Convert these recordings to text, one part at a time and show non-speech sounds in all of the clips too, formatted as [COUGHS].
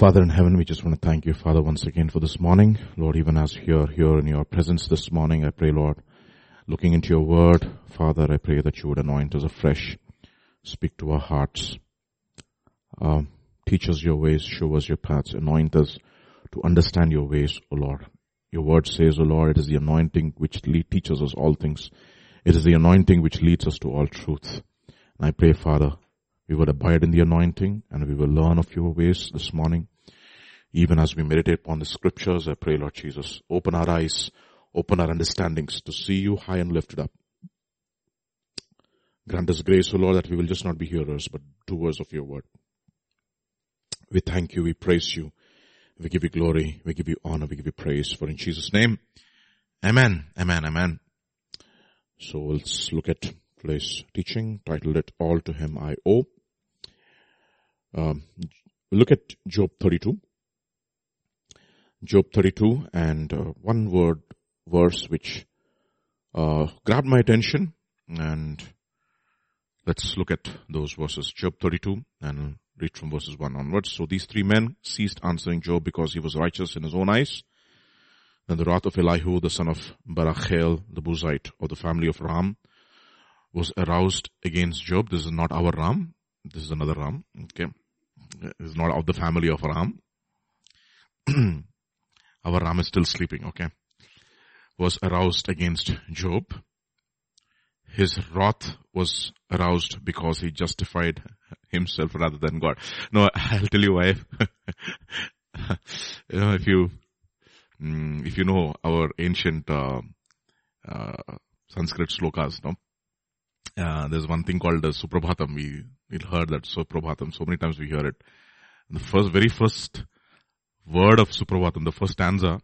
Father in heaven, we just want to thank you, Father, once again for this morning. Lord, even as we are here in your presence this morning, I pray, Lord, looking into your word, Father, I pray that you would anoint us afresh, speak to our hearts, uh, teach us your ways, show us your paths, anoint us to understand your ways, O Lord. Your word says, O Lord, it is the anointing which teaches us all things. It is the anointing which leads us to all truth. And I pray, Father, we would abide in the anointing and we will learn of your ways this morning. Even as we meditate upon the scriptures, I pray, Lord Jesus, open our eyes, open our understandings to see you high and lifted up. Grant us grace, O Lord, that we will just not be hearers, but doers of your word. We thank you, we praise you, we give you glory, we give you honor, we give you praise. For in Jesus' name, Amen, Amen, Amen. So let's look at today's teaching, titled it All to Him I Owe. Um, look at Job 32. Job 32 and uh, one word verse which uh, grabbed my attention and let's look at those verses. Job 32 and read from verses 1 onwards. So these three men ceased answering Job because he was righteous in his own eyes. Then the wrath of Elihu, the son of Barachel, the Buzite of the family of Ram, was aroused against Job. This is not our Ram. This is another Ram. Okay is not of the family of Ram. [CLEARS THROAT] Our Ram is still sleeping, okay? Was aroused against Job. His wrath was aroused because he justified himself rather than God. No, I'll tell you why. [LAUGHS] you know, if you, mm, if you know our ancient, uh, uh, Sanskrit slokas, no? Uh, there's one thing called the Suprabhatam. We, we heard that Suprabhatam. So many times we hear it. The first, very first word of Suprabhatam, the first stanza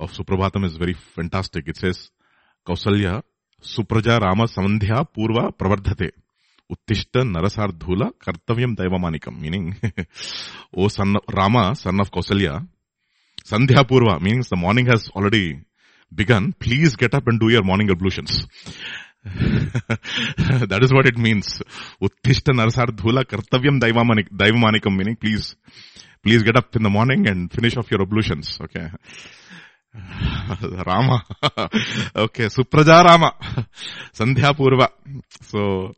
of Suprabhatam is very fantastic. It says, Kausalya, Supraja Rama Samandhya Purva Pravardhate. Uttishta Narasardhula Kartavyam Daivamanikam. Meaning, O son of Rama, son of Kausalya, Sandhya Purva, means the morning has already begun. Please get up and do your morning ablutions. that is what it means. Uttishta Narasardhula Kartavyam Daivamanikam, meaning please, please get up in the morning and finish off your ablutions. Okay. [SIGHS] Rama. [LAUGHS] okay, Supraja Rama. [LAUGHS] Sandhya Purva. So,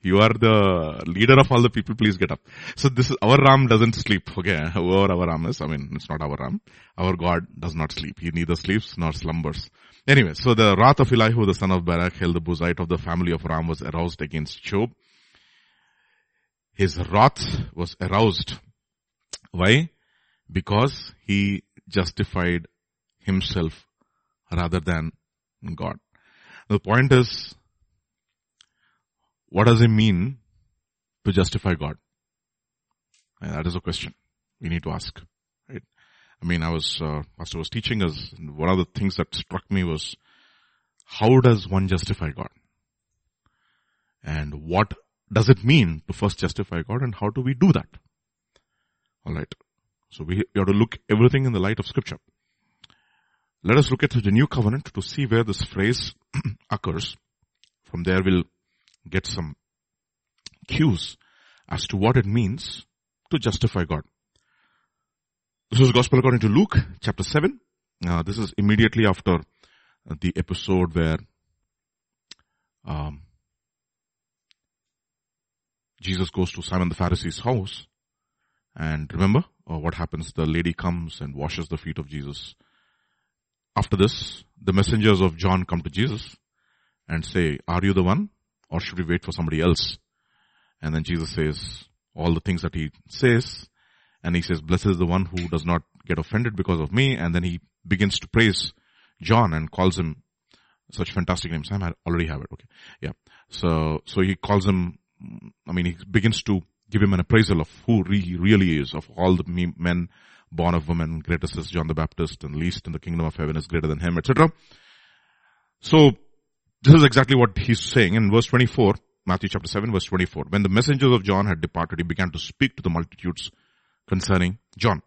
you are the leader of all the people, please get up. So this is, our Ram doesn't sleep, okay? Whoever our Ram is, I mean, it's not our Ram. Our God does not sleep. He neither sleeps nor slumbers. Anyway, so the wrath of Elihu, the son of Barachel, the Buzite of the family of Ram was aroused against Job. His wrath was aroused. Why? Because he justified himself rather than God. The point is, what does it mean to justify God? And that is a question we need to ask. Right? I mean, I was, uh, Pastor was teaching us, one of the things that struck me was, how does one justify God? And what does it mean to first justify God and how do we do that? Alright. So we, we have to look everything in the light of scripture. Let us look at the new covenant to see where this phrase [CLEARS THROAT] occurs. From there we'll get some cues as to what it means to justify God. This is Gospel according to Luke chapter 7. Uh, this is immediately after the episode where um, Jesus goes to Simon the Pharisee's house. And remember uh, what happens? The lady comes and washes the feet of Jesus. After this, the messengers of John come to Jesus and say, are you the one? Or should we wait for somebody else? And then Jesus says all the things that he says. And he says, blessed is the one who does not get offended because of me. And then he begins to praise John and calls him such fantastic names. I already have it. Okay. Yeah. So, so he calls him, I mean, he begins to give him an appraisal of who he really is, of all the men born of women, greatest is John the Baptist and least in the kingdom of heaven is greater than him, etc. So, this is exactly what he's saying in verse 24, Matthew chapter 7 verse 24. When the messengers of John had departed, he began to speak to the multitudes concerning John.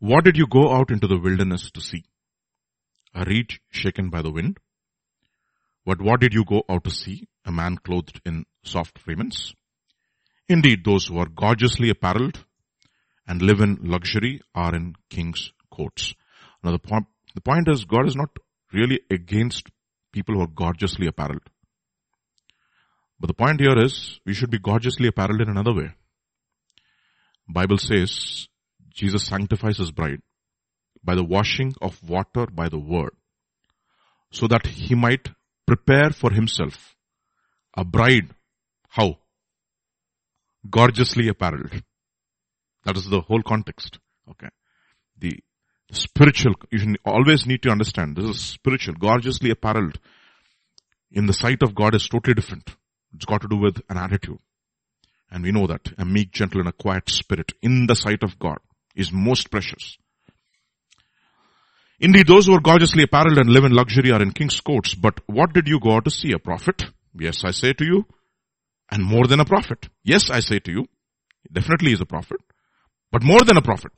What did you go out into the wilderness to see? A reed shaken by the wind? But what did you go out to see? A man clothed in soft raiments? Indeed, those who are gorgeously apparelled and live in luxury are in king's courts. Now the point, the point is God is not really against people who are gorgeously apparelled. But the point here is we should be gorgeously apparelled in another way. Bible says Jesus sanctifies his bride by the washing of water by the word so that he might prepare for himself a bride. How? Gorgeously apparelled. That is the whole context. Okay. The spiritual, you always need to understand this is spiritual, gorgeously apparelled in the sight of God is totally different. It's got to do with an attitude. And we know that a meek, gentle, and a quiet spirit in the sight of God is most precious. Indeed, those who are gorgeously apparelled and live in luxury are in king's courts. But what did you go out to see? A prophet? Yes, I say to you. And more than a prophet. Yes, I say to you. Definitely is a prophet. But more than a prophet.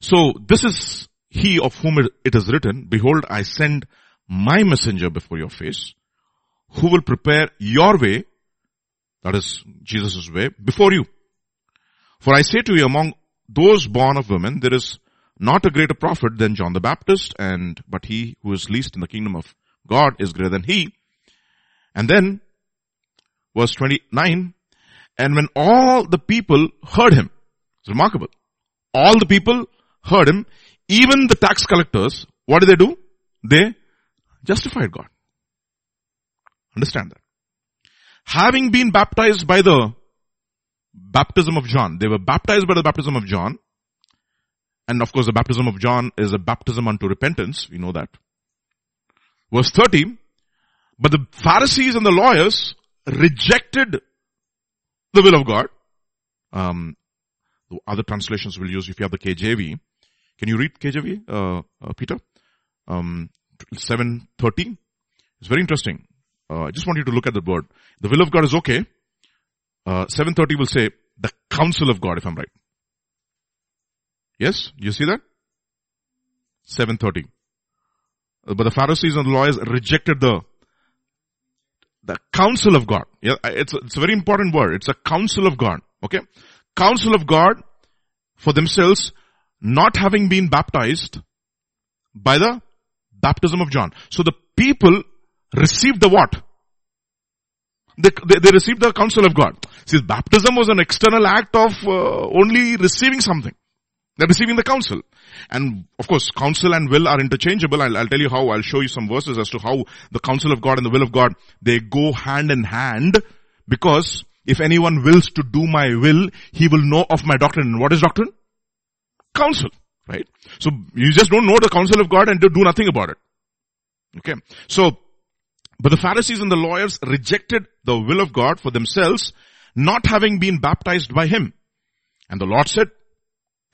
So this is he of whom it is written, behold, I send my messenger before your face, who will prepare your way, that is Jesus' way, before you. For I say to you, among those born of women, there is not a greater prophet than John the Baptist, and but he who is least in the kingdom of God is greater than he. And then, verse 29, and when all the people heard him, it's remarkable. All the people heard him, even the tax collectors, what did they do? They justified God. Understand that. Having been baptized by the baptism of John, they were baptized by the baptism of John, and of course the baptism of John is a baptism unto repentance. We know that. Verse 30, but the Pharisees and the lawyers rejected the will of God. Um, other translations will use, if you have the KJV, can you read KJV, uh, uh, Peter? Um, 7.30. It's very interesting. Uh, I just want you to look at the word. The will of God is okay. Uh, 7.30 will say, the counsel of God, if I'm right. Yes? You see that? 7.30. Uh, but the Pharisees and the lawyers rejected the the counsel of God. Yeah, it's a, it's a very important word. It's a counsel of God. Okay? Counsel of God for themselves not having been baptized by the baptism of John. So the people received the what? They, they, they received the counsel of God. See, baptism was an external act of uh, only receiving something. They're receiving the counsel. And of course, counsel and will are interchangeable. I'll, I'll, tell you how. I'll show you some verses as to how the counsel of God and the will of God, they go hand in hand because if anyone wills to do my will, he will know of my doctrine. And what is doctrine? Counsel. Right? So you just don't know the counsel of God and do nothing about it. Okay. So, but the Pharisees and the lawyers rejected the will of God for themselves, not having been baptized by him. And the Lord said,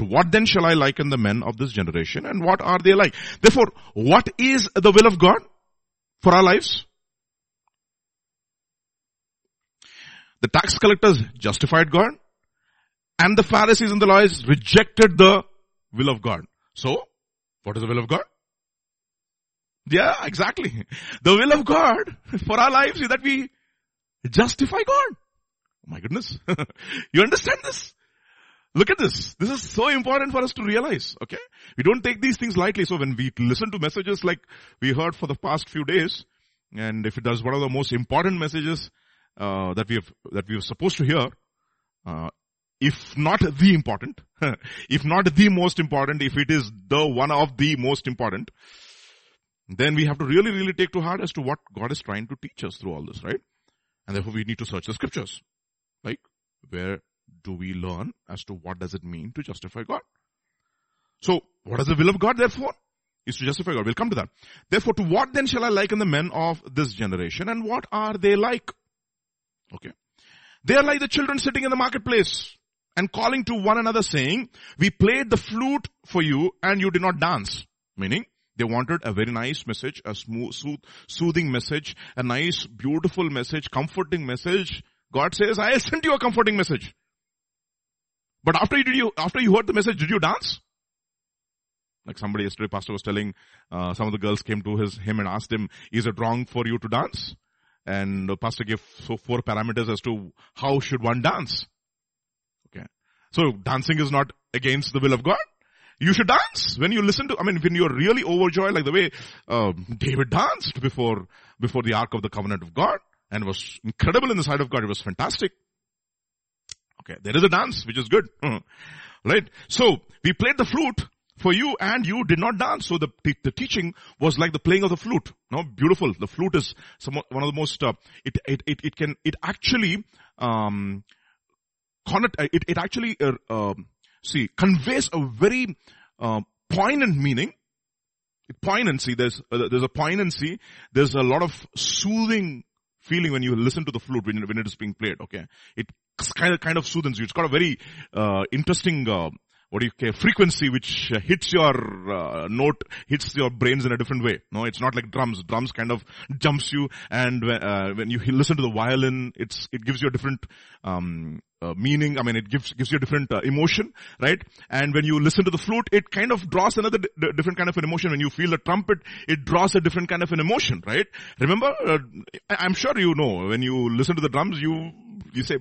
to what then shall I liken the men of this generation and what are they like? Therefore, what is the will of God for our lives? The tax collectors justified God and the Pharisees and the lawyers rejected the will of God. So, what is the will of God? Yeah, exactly. The will of God for our lives is that we justify God. Oh my goodness. [LAUGHS] you understand this? Look at this. This is so important for us to realize, okay? We don't take these things lightly. So when we listen to messages like we heard for the past few days, and if it does one of the most important messages uh, that we have that we are supposed to hear, uh, if not the important, [LAUGHS] if not the most important, if it is the one of the most important, then we have to really, really take to heart as to what God is trying to teach us through all this, right? And therefore we need to search the scriptures. Like, where do we learn as to what does it mean to justify God. So, what is the will of God therefore? Is to justify God. We'll come to that. Therefore, to what then shall I liken the men of this generation and what are they like? Okay. They are like the children sitting in the marketplace and calling to one another saying, we played the flute for you and you did not dance. Meaning, they wanted a very nice message, a smooth, soothing message, a nice, beautiful message, comforting message. God says, I sent you a comforting message. But after you, did you, after you heard the message, did you dance? Like somebody yesterday, pastor was telling, uh, some of the girls came to his, him and asked him, is it wrong for you to dance? And the pastor gave so four parameters as to how should one dance. Okay. So dancing is not against the will of God. You should dance when you listen to, I mean, when you're really overjoyed, like the way uh, David danced before, before the Ark of the Covenant of God and was incredible in the sight of God. It was fantastic. Okay, there is a dance, which is good. right? So, we played the flute for you and you did not dance. So the, the teaching was like the playing of the flute. No, beautiful. The flute is some, one of the most, uh, it, it, it, it can, it actually, um, connect, uh, it, it actually, uh, uh, see, conveys a very, uh, poignant meaning. Poignancy, there's, uh, there's a poignancy, there's a lot of soothing feeling when you listen to the flute when, when it is being played, okay? It kind of, kind of soothes you. It's got a very, uh, interesting, uh, what do you care, frequency which uh, hits your uh, note, hits your brains in a different way. No, it's not like drums. Drums kind of jumps you and uh, when you listen to the violin, it's, it gives you a different, um, uh, meaning. I mean, it gives, gives you a different uh, emotion, right? And when you listen to the flute, it kind of draws another d- different kind of an emotion. When you feel the trumpet, it draws a different kind of an emotion, right? Remember, uh, I'm sure you know, when you listen to the drums, you, you say,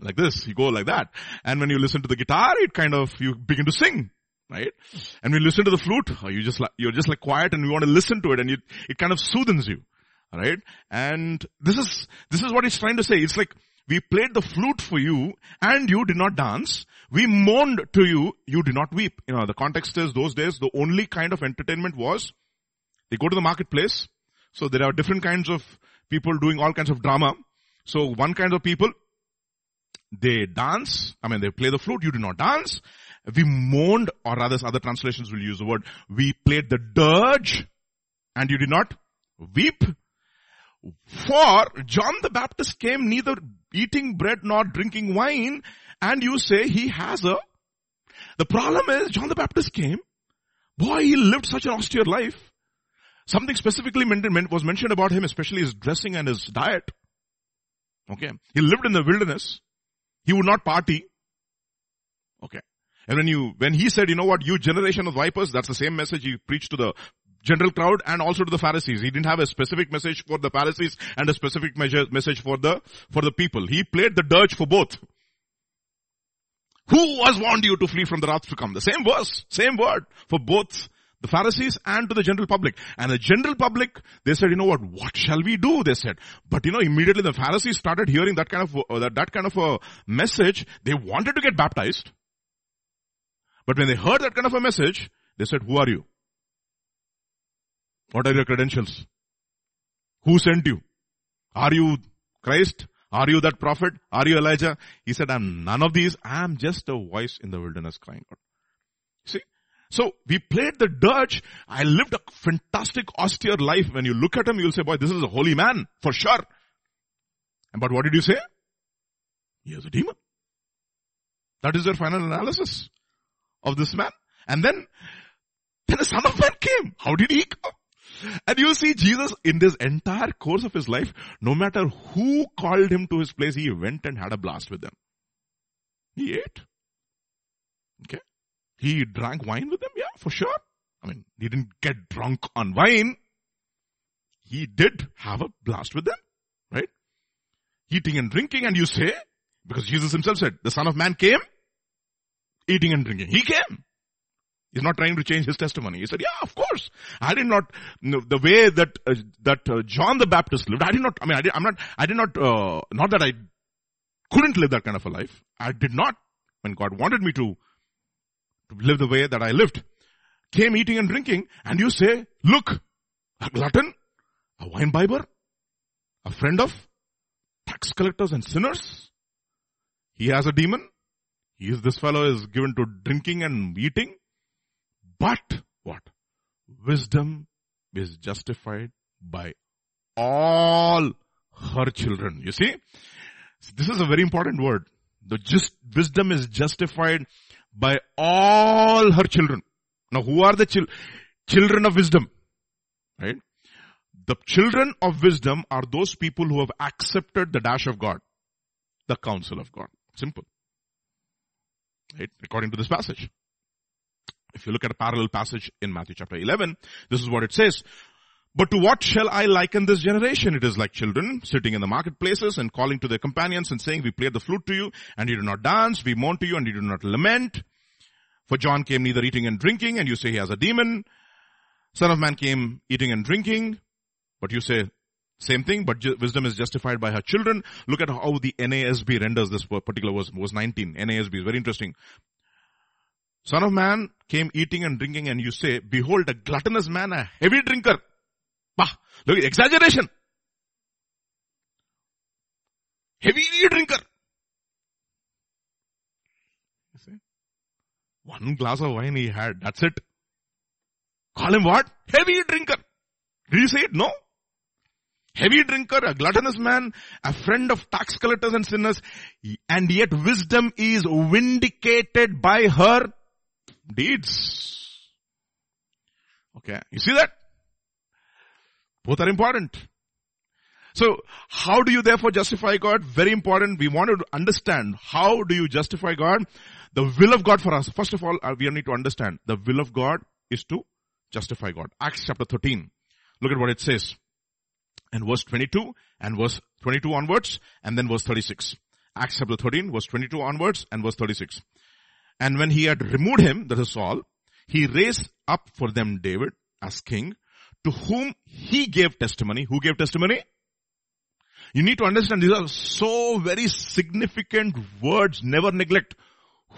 like this, you go like that. And when you listen to the guitar, it kind of, you begin to sing. Right? And when you listen to the flute, uh, you just like, you're just like quiet and you want to listen to it and it, it kind of soothes you. Right? And this is, this is what he's trying to say. It's like, we played the flute for you and you did not dance. We mourned to you, you did not weep. You know, the context is those days, the only kind of entertainment was, they go to the marketplace. So there are different kinds of people doing all kinds of drama. So one kind of people, they dance. I mean, they play the flute. You do not dance. We mourned, or rather other translations will use the word, we played the dirge and you did not weep. For John the Baptist came neither eating bread not drinking wine and you say he has a, the problem is John the Baptist came, boy, he lived such an austere life. Something specifically was mentioned about him, especially his dressing and his diet. Okay. He lived in the wilderness. He would not party. Okay. And when you, when he said, you know what, you generation of vipers, that's the same message he preached to the general crowd and also to the Pharisees. He didn't have a specific message for the Pharisees and a specific measure, message for the, for the people. He played the dirge for both. Who was warned you to flee from the wrath to come? The same verse, same word for both the Pharisees and to the general public. And the general public, they said, you know what, what shall we do? They said. But you know, immediately the Pharisees started hearing that kind of, uh, that, that kind of a message. They wanted to get baptized. But when they heard that kind of a message, they said, who are you? What are your credentials? Who sent you? Are you Christ? Are you that prophet? Are you Elijah? He said, I'm none of these. I'm just a voice in the wilderness crying out. See, so we played the dirge. I lived a fantastic austere life. When you look at him, you'll say, boy, this is a holy man for sure. But what did you say? He is a demon. That is their final analysis of this man. And then, then the son of man came. How did he come? And you see Jesus in this entire course of his life, no matter who called him to his place, he went and had a blast with them. He ate. Okay. He drank wine with them? Yeah, for sure. I mean, he didn't get drunk on wine. He did have a blast with them, right? Eating and drinking and you say, because Jesus himself said, the son of man came, eating and drinking. He came. He's not trying to change his testimony. He said, yeah, of course. I did not, know, the way that, uh, that uh, John the Baptist lived, I did not, I mean, I did, I'm not, I did not, uh, not that I couldn't live that kind of a life. I did not, when God wanted me to to live the way that I lived, came eating and drinking, and you say, look, a glutton, a wine bibber, a friend of tax collectors and sinners. He has a demon. He is, this fellow is given to drinking and eating. But what? Wisdom is justified by all her children. You see? This is a very important word. The just, wisdom is justified by all her children. Now who are the chil- children of wisdom? Right? The children of wisdom are those people who have accepted the dash of God. The counsel of God. Simple. Right? According to this passage. If you look at a parallel passage in Matthew chapter 11, this is what it says. But to what shall I liken this generation? It is like children sitting in the marketplaces and calling to their companions and saying, we played the flute to you and you do not dance. We mourn to you and you do not lament. For John came neither eating and drinking and you say he has a demon. Son of man came eating and drinking, but you say same thing, but wisdom is justified by her children. Look at how the NASB renders this particular verse, verse 19. NASB is very interesting. Son of man came eating and drinking and you say, behold a gluttonous man, a heavy drinker Bah, look, exaggeration. Heavy drinker. You see? One glass of wine he had, that's it. Call him what? Heavy drinker. Did you say it? No. Heavy drinker, a gluttonous man, a friend of tax collectors and sinners, and yet wisdom is vindicated by her deeds. Okay, you see that? Both are important. So, how do you therefore justify God? Very important. We want to understand how do you justify God? The will of God for us. First of all, uh, we need to understand the will of God is to justify God. Acts chapter 13. Look at what it says. And verse 22 and verse 22 onwards and then verse 36. Acts chapter 13 verse 22 onwards and verse 36. And when he had hmm. removed him, that is Saul, he raised up for them David as king to whom he gave testimony. Who gave testimony? You need to understand these are so very significant words. Never neglect.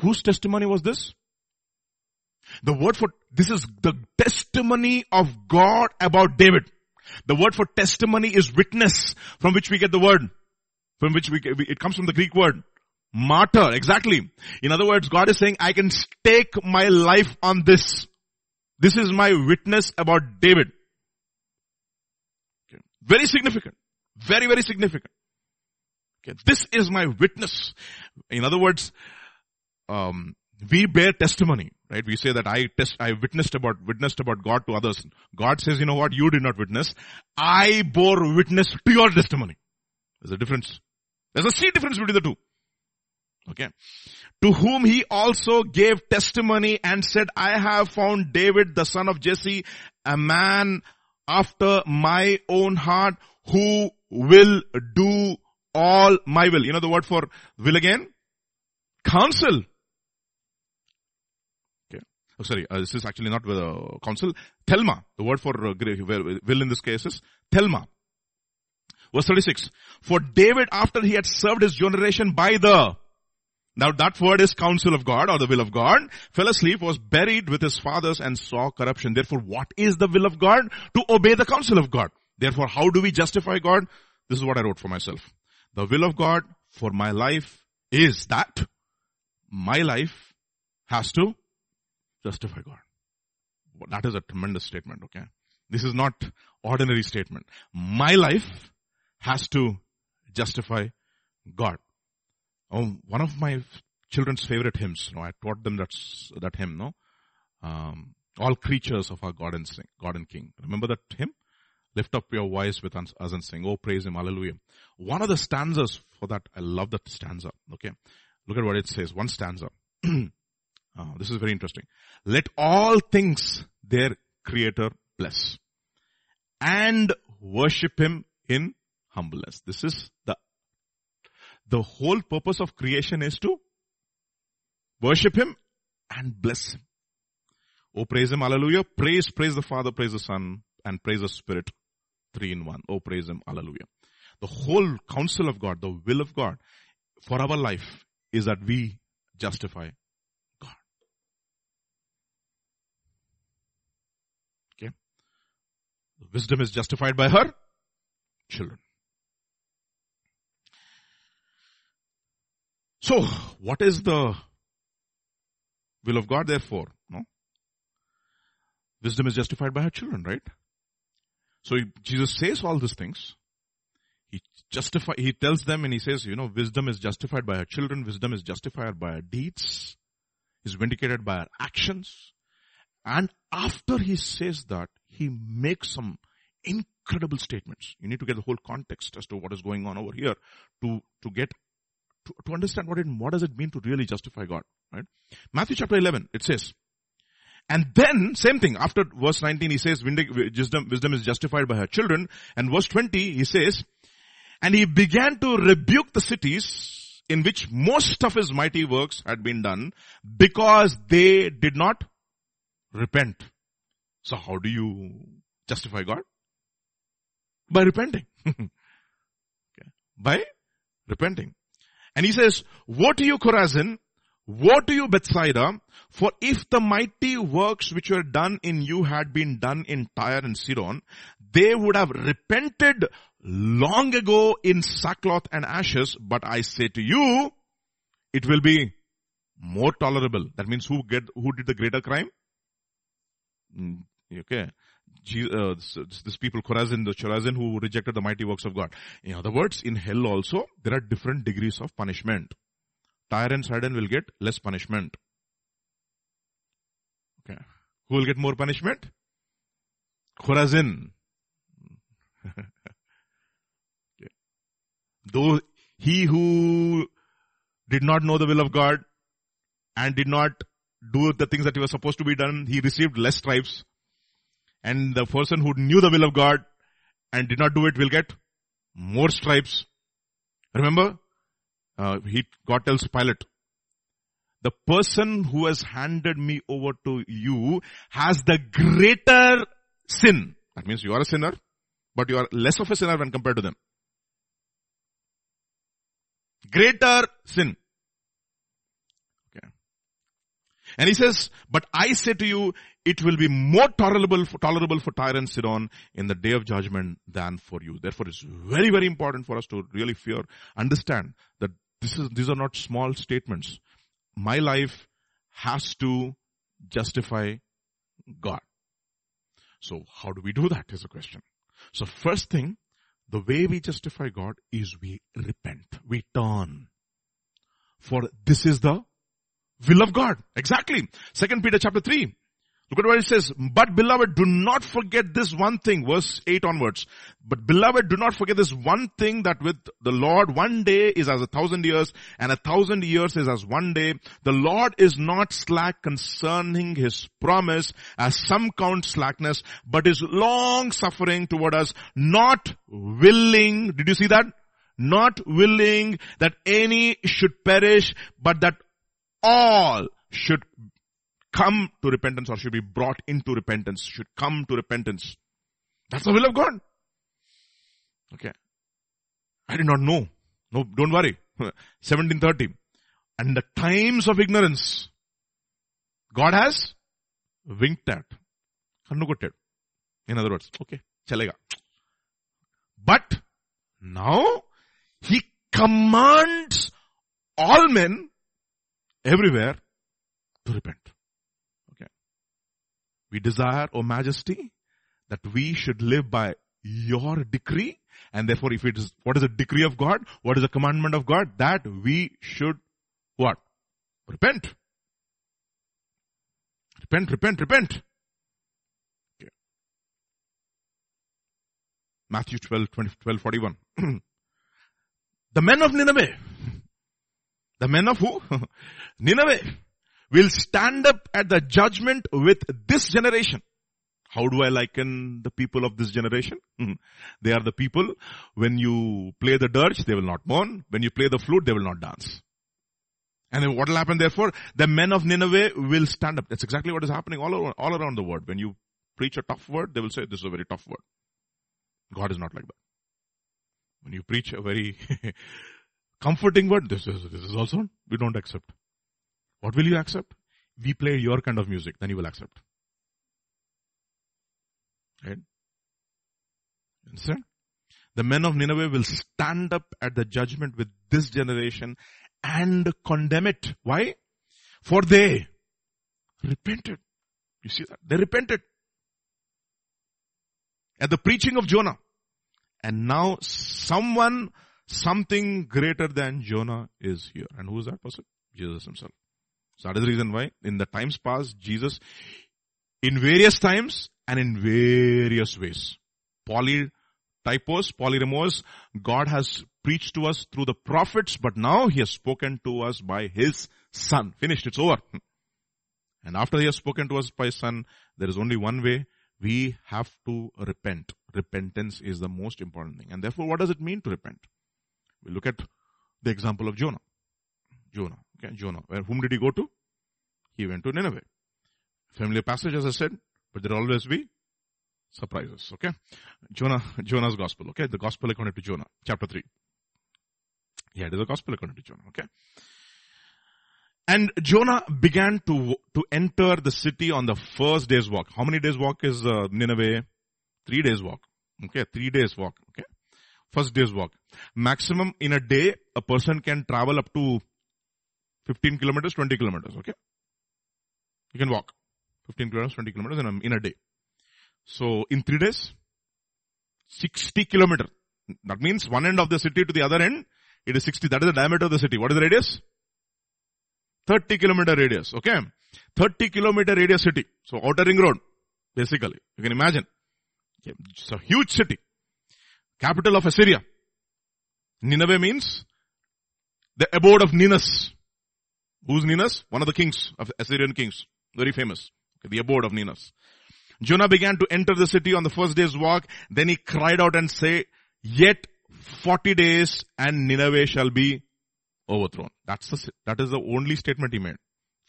Whose testimony was this? The word for, this is the testimony of God about David. The word for testimony is witness from which we get the word. From which we, it comes from the Greek word. Martyr, exactly. In other words, God is saying, I can stake my life on this. This is my witness about David. Very significant. Very, very significant. Okay. This is my witness. In other words, um, we bear testimony, right? We say that I test, I witnessed about, witnessed about God to others. God says, you know what? You did not witness. I bore witness to your testimony. There's a difference. There's a sea difference between the two. Okay. To whom he also gave testimony and said, I have found David, the son of Jesse, a man after my own heart who will do all my will. You know the word for will again? Counsel. Okay. Oh, sorry, uh, this is actually not uh, counsel. thelema. The word for uh, will in this case is thelema. Verse 36. For David after he had served his generation by the now that word is counsel of God or the will of God. Fell asleep, was buried with his fathers and saw corruption. Therefore, what is the will of God? To obey the counsel of God. Therefore, how do we justify God? This is what I wrote for myself. The will of God for my life is that my life has to justify God. That is a tremendous statement, okay? This is not ordinary statement. My life has to justify God. Oh, one of my children's favorite hymns. You know, I taught them that that hymn. No, um, all creatures of our God and sing, God and King. Remember that hymn? Lift up your voice with us and sing. Oh, praise Him, Hallelujah. One of the stanzas for that, I love that stanza. Okay, look at what it says. One stanza. oh, [CLEARS THROAT] this is very interesting. Let all things their Creator bless, and worship Him in humbleness. This is the the whole purpose of creation is to worship Him and bless Him. Oh, praise Him, hallelujah. Praise, praise the Father, praise the Son, and praise the Spirit. Three in one. Oh, praise Him, hallelujah. The whole counsel of God, the will of God for our life is that we justify God. Okay. Wisdom is justified by her children. So, what is the will of God therefore? No? Wisdom is justified by her children, right? So Jesus says all these things. He justify, he tells them and he says, you know, wisdom is justified by her children, wisdom is justified by her deeds, is vindicated by her actions. And after he says that, he makes some incredible statements. You need to get the whole context as to what is going on over here to, to get to, to understand what it, what does it mean to really justify God, right? Matthew chapter 11, it says, And then, same thing, after verse 19 he says, wisdom, wisdom is justified by her children. And verse 20 he says, and he began to rebuke the cities in which most of his mighty works had been done because they did not repent. So how do you justify God? By repenting. [LAUGHS] okay. By repenting. And he says, woe to you Chorazin, woe to you Bethsaida, for if the mighty works which were done in you had been done in Tyre and Sidon, they would have repented long ago in sackcloth and ashes, but I say to you, it will be more tolerable. That means who get, who did the greater crime? Mm, Uh, this, this, people, Chorazin, the Chorazin who rejected the mighty works of God. In other words, in hell also, there are different degrees of punishment. Tyre and Sidon will get less punishment. Okay. Who will get more punishment? Chorazin. [LAUGHS] okay. Though he who did not know the will of God and did not do the things that he was supposed to be done, he received less stripes. And the person who knew the will of God and did not do it will get more stripes. Remember? Uh, he, God tells Pilate, the person who has handed me over to you has the greater sin. That means you are a sinner, but you are less of a sinner when compared to them. Greater sin. Okay. And he says, but I say to you, it will be more tolerable for, tolerable for Tyre and Sidon in the day of judgment than for you. Therefore, it's very, very important for us to really fear, understand that this is, these are not small statements. My life has to justify God. So how do we do that is a question. So first thing, the way we justify God is we repent. We turn. For this is the will of God. Exactly. Second Peter chapter 3. Look at what it says. But beloved, do not forget this one thing. Verse 8 onwards. But beloved, do not forget this one thing that with the Lord one day is as a thousand years and a thousand years is as one day. The Lord is not slack concerning his promise as some count slackness, but is long suffering toward us, not willing. Did you see that? Not willing that any should perish, but that all should come to repentance or should be brought into repentance, should come to repentance. That's the will of God. Okay. I did not know. No, don't worry. [LAUGHS] 1730. And the times of ignorance, God has winked at. Kannugotted. In other words, okay, chalega. But now he commands all men everywhere to repent. We desire, O Majesty, that we should live by your decree. And therefore, if it is, what is the decree of God? What is the commandment of God? That we should what? Repent. Repent, repent, repent. Okay. Matthew 12, 20, 12, 41. [CLEARS THROAT] the men of Nineveh. The men of who? [LAUGHS] Nineveh will stand up at the judgment with this generation. How do I liken the people of this generation? Hmm. they are the people, when you play the dirge, they will not mourn. When you play the flute, they will not dance. And then what will happen therefore? The men of Nineveh will stand up. That's exactly what is happening all around, all around the world. When you preach a tough word, they will say, this is a very tough word. God is not like that. When you preach a very [LAUGHS] comforting word, this is, this is also, we don't accept. What will you accept? We play your kind of music, then you will accept. Right? Understand? The men of Nineveh will stand up at the judgment with this generation and condemn it. Why? For they repented. You see that? They repented. At the preaching of Jonah. And now someone, something greater than Jonah is here. And who is that person? Jesus himself. So that is the reason why in the times past, Jesus, in various times and in various ways, polytropos, polymeros, God has preached to us through the prophets, but now He has spoken to us by His Son. Finished, it's over. And after he has spoken to us by his son, there is only one way. We have to repent. Repentance is the most important thing. And therefore, what does it mean to repent? We look at the example of Jonah. Jonah. Okay, Jonah. Where, whom did he go to? He went to Nineveh. Familiar passage as I said, but there will always be surprises. Okay. Jonah, Jonah's gospel. Okay. The gospel according to Jonah, chapter 3. Yeah, it is the gospel according to Jonah. Okay. And Jonah began to, to enter the city on the first day's walk. How many days walk is uh, Nineveh? Three days walk. Okay. Three days walk. Okay. First day's walk. Maximum in a day, a person can travel up to 15 kilometers, 20 kilometers. Okay. You can walk 15 kilometers, 20 kilometers in a, in a day. So in three days, 60 kilometers. That means one end of the city to the other end, it is 60. That is the diameter of the city. What is the radius? 30 kilometer radius. Okay. 30 kilometer radius city. So outer ring road, basically. You can imagine. It's a huge city. Capital of Assyria. Nineveh means the abode of Ninus. Who's Ninus? One of the kings of Assyrian kings. Very famous. Okay, the abode of Ninus. Jonah began to enter the city on the first day's walk. Then he cried out and say, yet 40 days and Nineveh shall be overthrown. That's the, that is the only statement he made.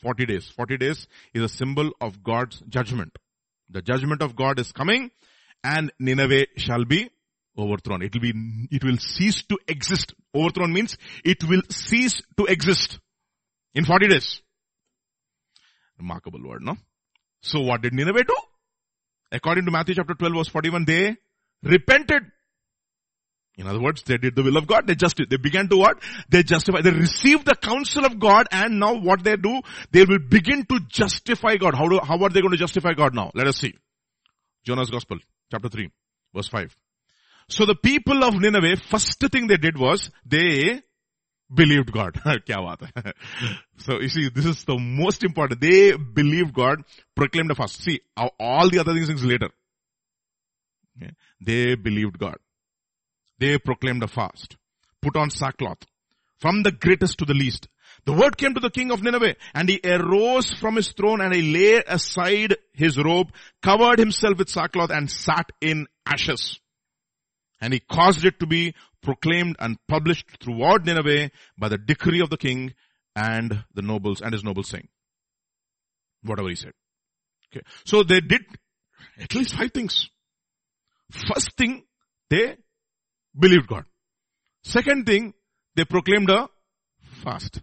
40 days. 40 days is a symbol of God's judgment. The judgment of God is coming and Nineveh shall be overthrown. It will be, it will cease to exist. Overthrown means it will cease to exist in 40 days. Remarkable word, no? So what did Nineveh do? According to Matthew chapter 12 verse 41, they repented. In other words, they did the will of God. They just, they began to what? They justify, they received the counsel of God and now what they do, they will begin to justify God. How do, how are they going to justify God now? Let us see. Jonah's Gospel, chapter 3, verse 5. So the people of Nineveh, first thing they did was, they believed God. [LAUGHS] [LAUGHS] so you see, this is the most important. They believed God, proclaimed a fast. See, all the other things is later. They believed God. They proclaimed a fast. Put on sackcloth. From the greatest to the least. The word came to the king of Nineveh and he arose from his throne and he laid aside his robe, covered himself with sackcloth and sat in ashes. And he caused it to be proclaimed and published throughout Nineveh by the decree of the king and the nobles and his nobles saying. Whatever he said. Okay. So they did at least five things. First thing, they believed God. Second thing, they proclaimed a fast.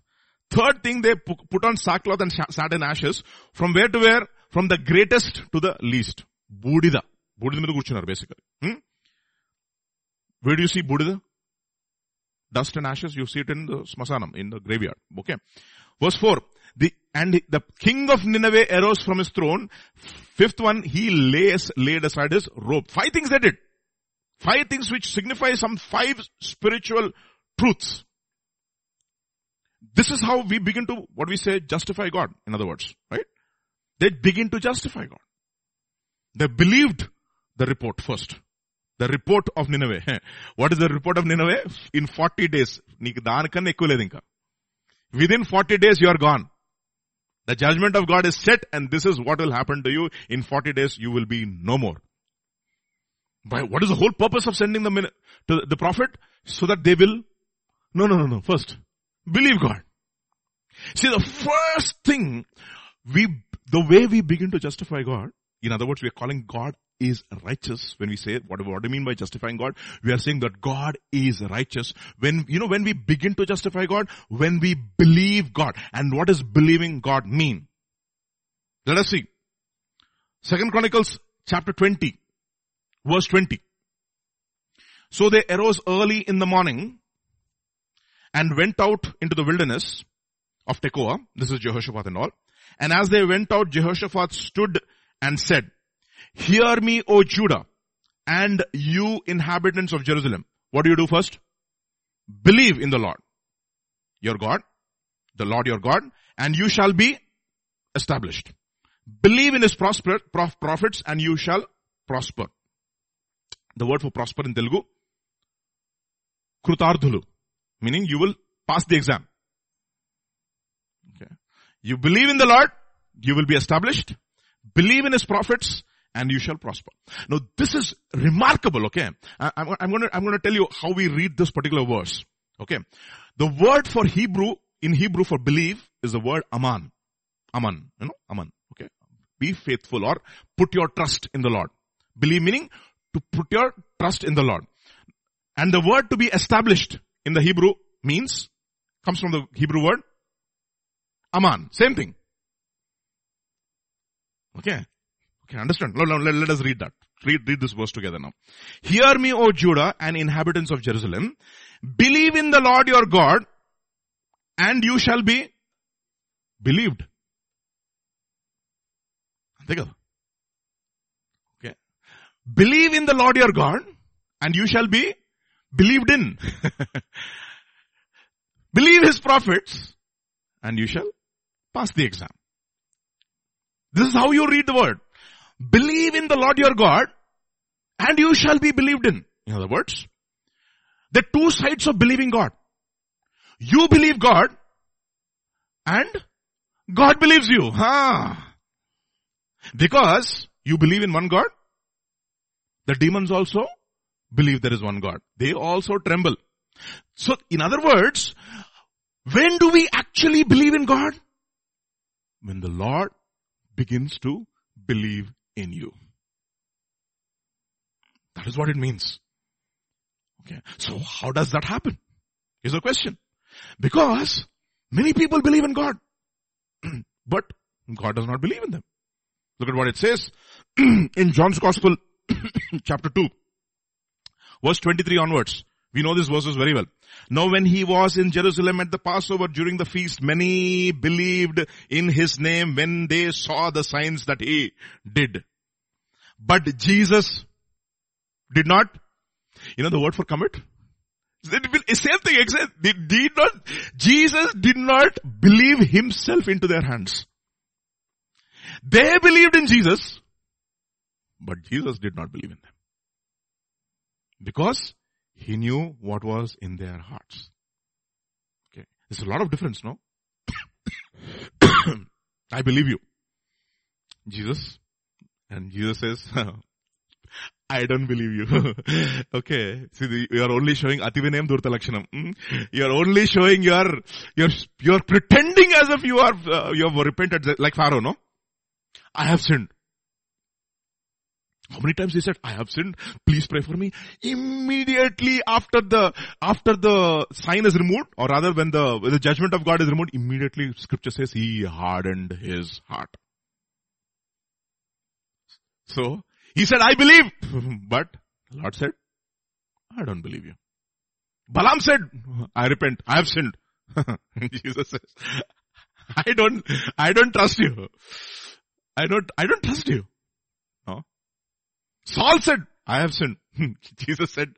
Third thing, they put on sackcloth and sat in ashes. From where to where? From the greatest to the least. Buddhida. Buddhism basically. Hmm? Where do you see Buddha? Dust and ashes, you see it in the smasanam, in the graveyard. Okay. Verse 4. The, and the king of Nineveh arose from his throne. Fifth one, he lays, laid aside his robe. Five things they did. Five things which signify some five spiritual truths. This is how we begin to, what we say, justify God, in other words, right? They begin to justify God. They believed the report first. The report of Nineveh. What is the report of Nineveh? In 40 days. నీకు దానికన్నా ఎక్కువ లేదు ఇంకా Within 40 days you are gone. The judgment of God is set and this is what will happen to you. In 40 days you will be no more. But what is the whole purpose of sending them to the prophet? So that they will, no, no, no, no. First, believe God. See the first thing we, the way we begin to justify God, in other words, we are calling God is righteous. When we say, what, what do you mean by justifying God? We are saying that God is righteous. When, you know, when we begin to justify God, when we believe God. And what does believing God mean? Let us see. Second Chronicles chapter 20, verse 20. So they arose early in the morning and went out into the wilderness of Tekoa. This is Jehoshaphat and all. And as they went out, Jehoshaphat stood and said, Hear me, O Judah, and you inhabitants of Jerusalem. What do you do first? Believe in the Lord, your God, the Lord your God, and you shall be established. Believe in his prosper, prof, prophets and you shall prosper. The word for prosper in Telugu, krutardhulu, meaning you will pass the exam. Okay. You believe in the Lord, you will be established. Believe in his prophets and you shall prosper. Now this is remarkable, okay? I, I'm, I'm gonna, I'm gonna tell you how we read this particular verse. Okay. The word for Hebrew, in Hebrew for believe is the word aman. Aman. You know, aman. Okay. Be faithful or put your trust in the Lord. Believe meaning to put your trust in the Lord. And the word to be established in the Hebrew means, comes from the Hebrew word, aman. Same thing. Okay. Okay, understand? Let, let, let us read that. Read, read this verse together now. Hear me, O Judah and inhabitants of Jerusalem. Believe in the Lord your God and you shall be believed. Think of Okay. Believe in the Lord your God and you shall be believed in. [LAUGHS] Believe his prophets and you shall pass the exam. This is how you read the word. Believe in the Lord your God and you shall be believed in. In other words, the two sides of believing God. You believe God and God believes you. Huh. Because you believe in one God, the demons also believe there is one God. They also tremble. So in other words, when do we actually believe in God? When the Lord begins to believe in you. That is what it means. Okay. So how does that happen? Is the question. Because many people believe in God. [CLEARS THROAT] but God does not believe in them. Look at what it says [CLEARS THROAT] in John's Gospel, [CLEARS THROAT] chapter 2, verse 23 onwards. We know these verses very well. Now when he was in Jerusalem at the Passover during the feast, many believed in his name when they saw the signs that he did. But Jesus did not, you know the word for commit? Same thing, exact, did, did not, Jesus did not believe himself into their hands. They believed in Jesus, but Jesus did not believe in them. Because he knew what was in their hearts. Okay. There's a lot of difference, no? [COUGHS] I believe you. Jesus. And Jesus says, [LAUGHS] I don't believe you. [LAUGHS] okay. See, the, you are only showing Ativinayam Durtalakshanam. Mm? You are only showing your, you're, you're pretending as if you are, uh, you have repented like Pharaoh, no? I have sinned. How many times he said, I have sinned, please pray for me. Immediately after the, after the sign is removed, or rather when the, when the judgment of God is removed, immediately scripture says he hardened his heart. So, he said, I believe. [LAUGHS] But, the Lord said, I don't believe you. Balaam said, I repent, I have sinned. [LAUGHS] Jesus says, I don't, I don't trust you. I don't, I don't trust you. Saul said, I have sinned. [LAUGHS] Jesus said,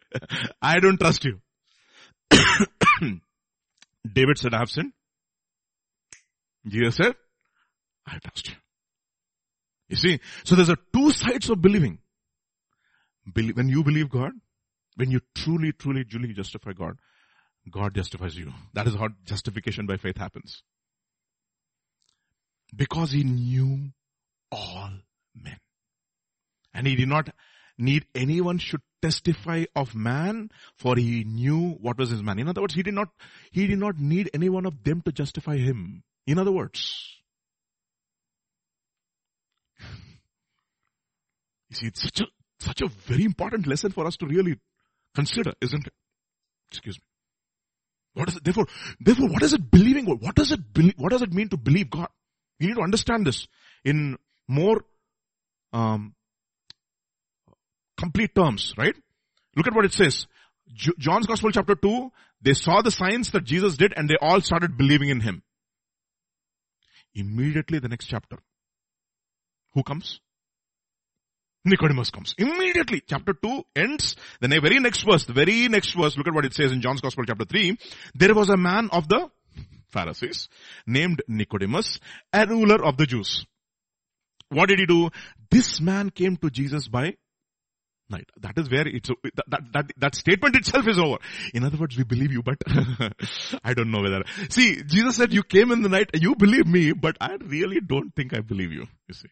I don't trust you. [COUGHS] David said, I have sinned. Jesus said, I trust you. You see, so there's a two sides of believing. Believe, When you believe God, when you truly, truly, truly justify God, God justifies you. That is how justification by faith happens. Because he knew all men. And he did not need anyone should testify of man for he knew what was his man. In other words, he did not, he did not need any one of them to justify him. In other words, [LAUGHS] you see, it's such a, such a very important lesson for us to really consider, isn't it? Excuse me. What is it? Therefore, therefore, what is it believing? What does it believe, what does it mean to believe God? You need to understand this in more um, complete terms, right? Look at what it says. John's Gospel chapter 2, they saw the signs that Jesus did and they all started believing in Him. Immediately the next chapter. Who comes? Nicodemus comes. Immediately, chapter 2 ends. Then The very next verse, the very next verse, look at what it says in John's Gospel chapter 3. There was a man of the Pharisees named Nicodemus, a ruler of the Jews. What did he do? This man came to Jesus by night. That is where it's, that, that, that, statement itself is over. In other words, we believe you, but [LAUGHS] I don't know whether, see, Jesus said you came in the night, you believe me, but I really don't think I believe you, you see.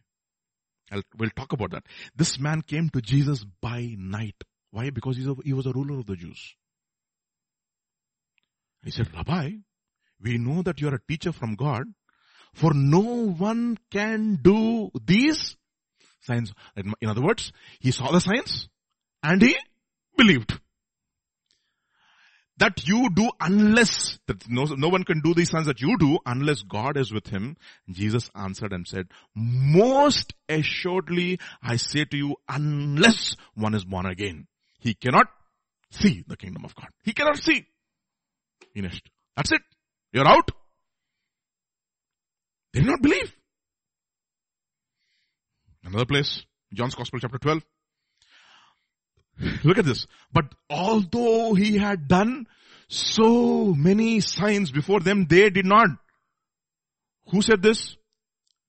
I'll, we'll talk about that. This man came to Jesus by night. Why? Because a, he was a ruler of the Jews. He said, Rabbi, we know that you are a teacher from God, for no one can do these signs. In other words, he saw the signs and he believed. That you do unless, that no, no one can do these signs that you do unless God is with him. Jesus answered and said, most assuredly I say to you, unless one is born again, he cannot see the kingdom of God. He cannot see. Finished. That's it. You're out. They did not believe. Another place, John's Gospel chapter 12. Look at this. But although he had done so many signs before them, they did not. Who said this?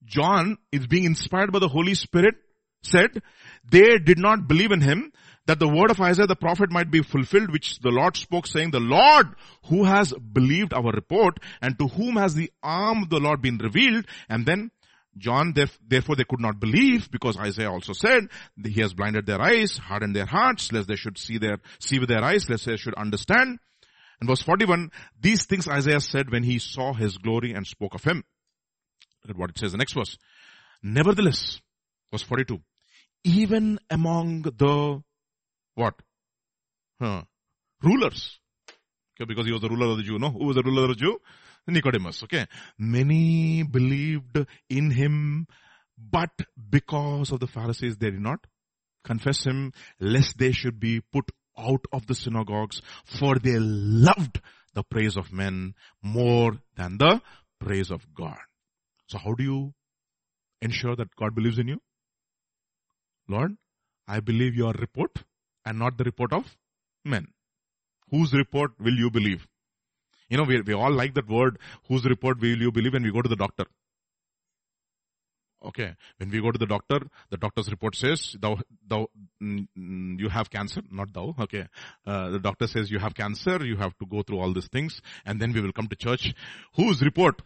John is being inspired by the Holy Spirit said, they did not believe in him that the word of Isaiah the prophet might be fulfilled, which the Lord spoke saying, the Lord who has believed our report and to whom has the arm of the Lord been revealed. And then John, therefore they could not believe because Isaiah also said, he has blinded their eyes, hardened their hearts, lest they should see their, see with their eyes, lest they should understand. And verse 41, these things Isaiah said when he saw his glory and spoke of him. Look at what it says the next verse. Nevertheless, verse 42, even among the what? Huh. Rulers. Okay, because he was the ruler of the Jew, no? Who was the ruler of the Jew? Nicodemus, okay? Many believed in him, but because of the Pharisees, they did not confess him, lest they should be put out of the synagogues, for they loved the praise of men more than the praise of God. So how do you ensure that God believes in you? Lord, I believe your report and not the report of men. Whose report will you believe? You know, we, we all like that word, whose report will you believe when we go to the doctor. Okay. When we go to the doctor, the doctor's report says, thou, thou, mm, you have cancer, not thou, okay. Uh, the doctor says you have cancer, you have to go through all these things, and then we will come to church. Whose report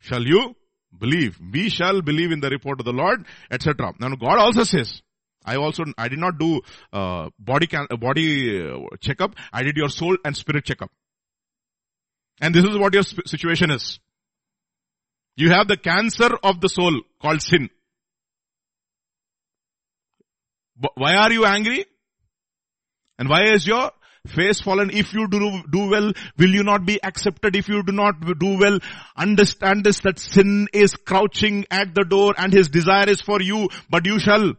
shall you believe? We shall believe in the report of the Lord, etc. Now God also says, I also, I did not do, uh, body can, body uh, checkup. I did your soul and spirit checkup. And this is what your situation is. You have the cancer of the soul called sin. Why are you angry? And why is your face fallen? If you do, do well, will you not be accepted? If you do not do well, understand this that sin is crouching at the door and his desire is for you, but you shall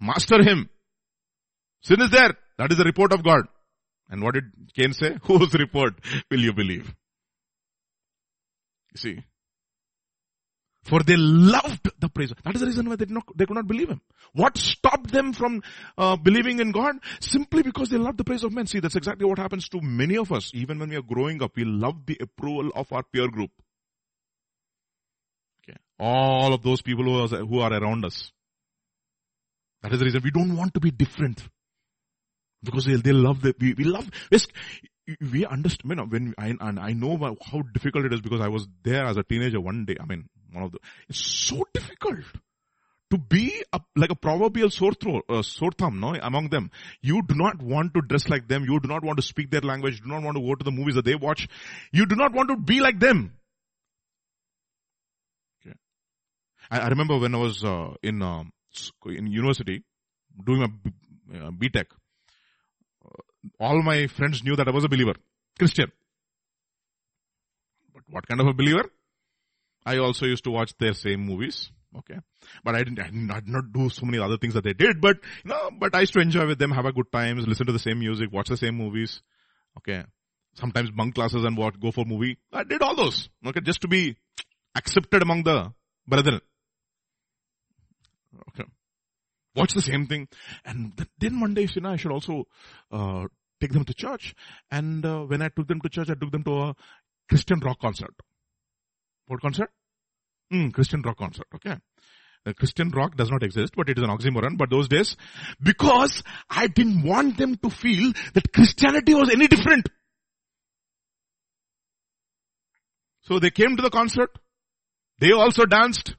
Master him. Sin is there. That is the report of God. And what did Cain say? [LAUGHS] Whose report will you believe? You see. For they loved the praise. That is the reason why they, not, they could not believe him. What stopped them from uh, believing in God? Simply because they loved the praise of men. See, that's exactly what happens to many of us. Even when we are growing up, we love the approval of our peer group. Okay. All of those people who are, who are around us. That is the reason we don't want to be different. Because they, love the, we, we love, we understand, you know, when I, and I know how difficult it is because I was there as a teenager one day. I mean, one of the, it's so difficult to be a, like a proverbial sore throat, uh, sore thumb, no, among them. You do not want to dress like them. You do not want to speak their language. You do not want to go to the movies that they watch. You do not want to be like them. Okay. I, I remember when I was uh, in um, in university, doing a uh, BTech, all my friends knew that I was a believer, Christian. But what kind of a believer? I also used to watch their same movies. Okay. But I didn't, I did not do so many other things that they did, but, you know, but I used to enjoy with them, have a good times, listen to the same music, watch the same movies. Okay. Sometimes bunk classes and what, go for movie. I did all those. Okay. Just to be accepted among the brethren. Okay. Watch the same thing. And then one day, you know, I should also, uh, take them to church. And, uh, when I took them to church, I took them to a Christian rock concert. What concert? Mm, Christian rock concert. Okay. Uh, Christian rock does not exist, but it is an oxymoron. But those days, because I didn't want them to feel that Christianity was any different. So they came to the concert. They also danced.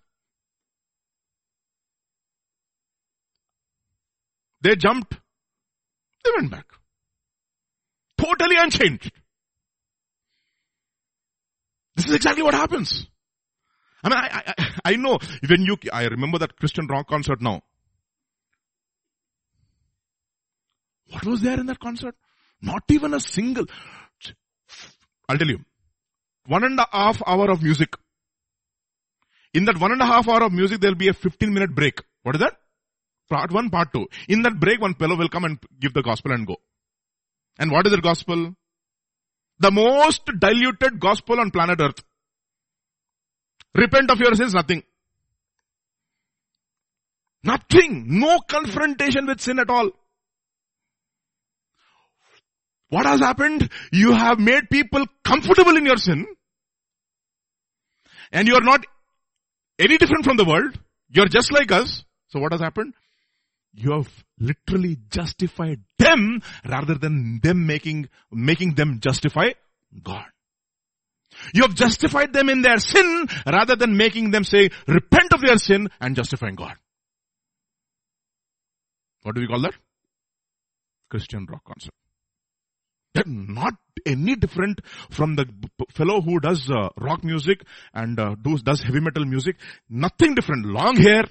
They jumped. They went back. Totally unchanged. This is exactly what happens. I mean, I, I, I know when you, I remember that Christian rock concert now. What was there in that concert? Not even a single. I'll tell you. One and a half hour of music. In that one and a half hour of music, there'll be a 15 minute break. What is that? Part one, part two. In that break, one fellow will come and give the gospel and go. And what is the gospel? The most diluted gospel on planet earth. Repent of your sins, nothing. Nothing. No confrontation with sin at all. What has happened? You have made people comfortable in your sin. And you are not any different from the world. You're just like us. So what has happened? You have literally justified them rather than them making, making them justify God. You have justified them in their sin rather than making them say, repent of their sin and justifying God. What do we call that? Christian rock concert. They're not any different from the fellow who does uh, rock music and uh, does, does heavy metal music. Nothing different. Long hair.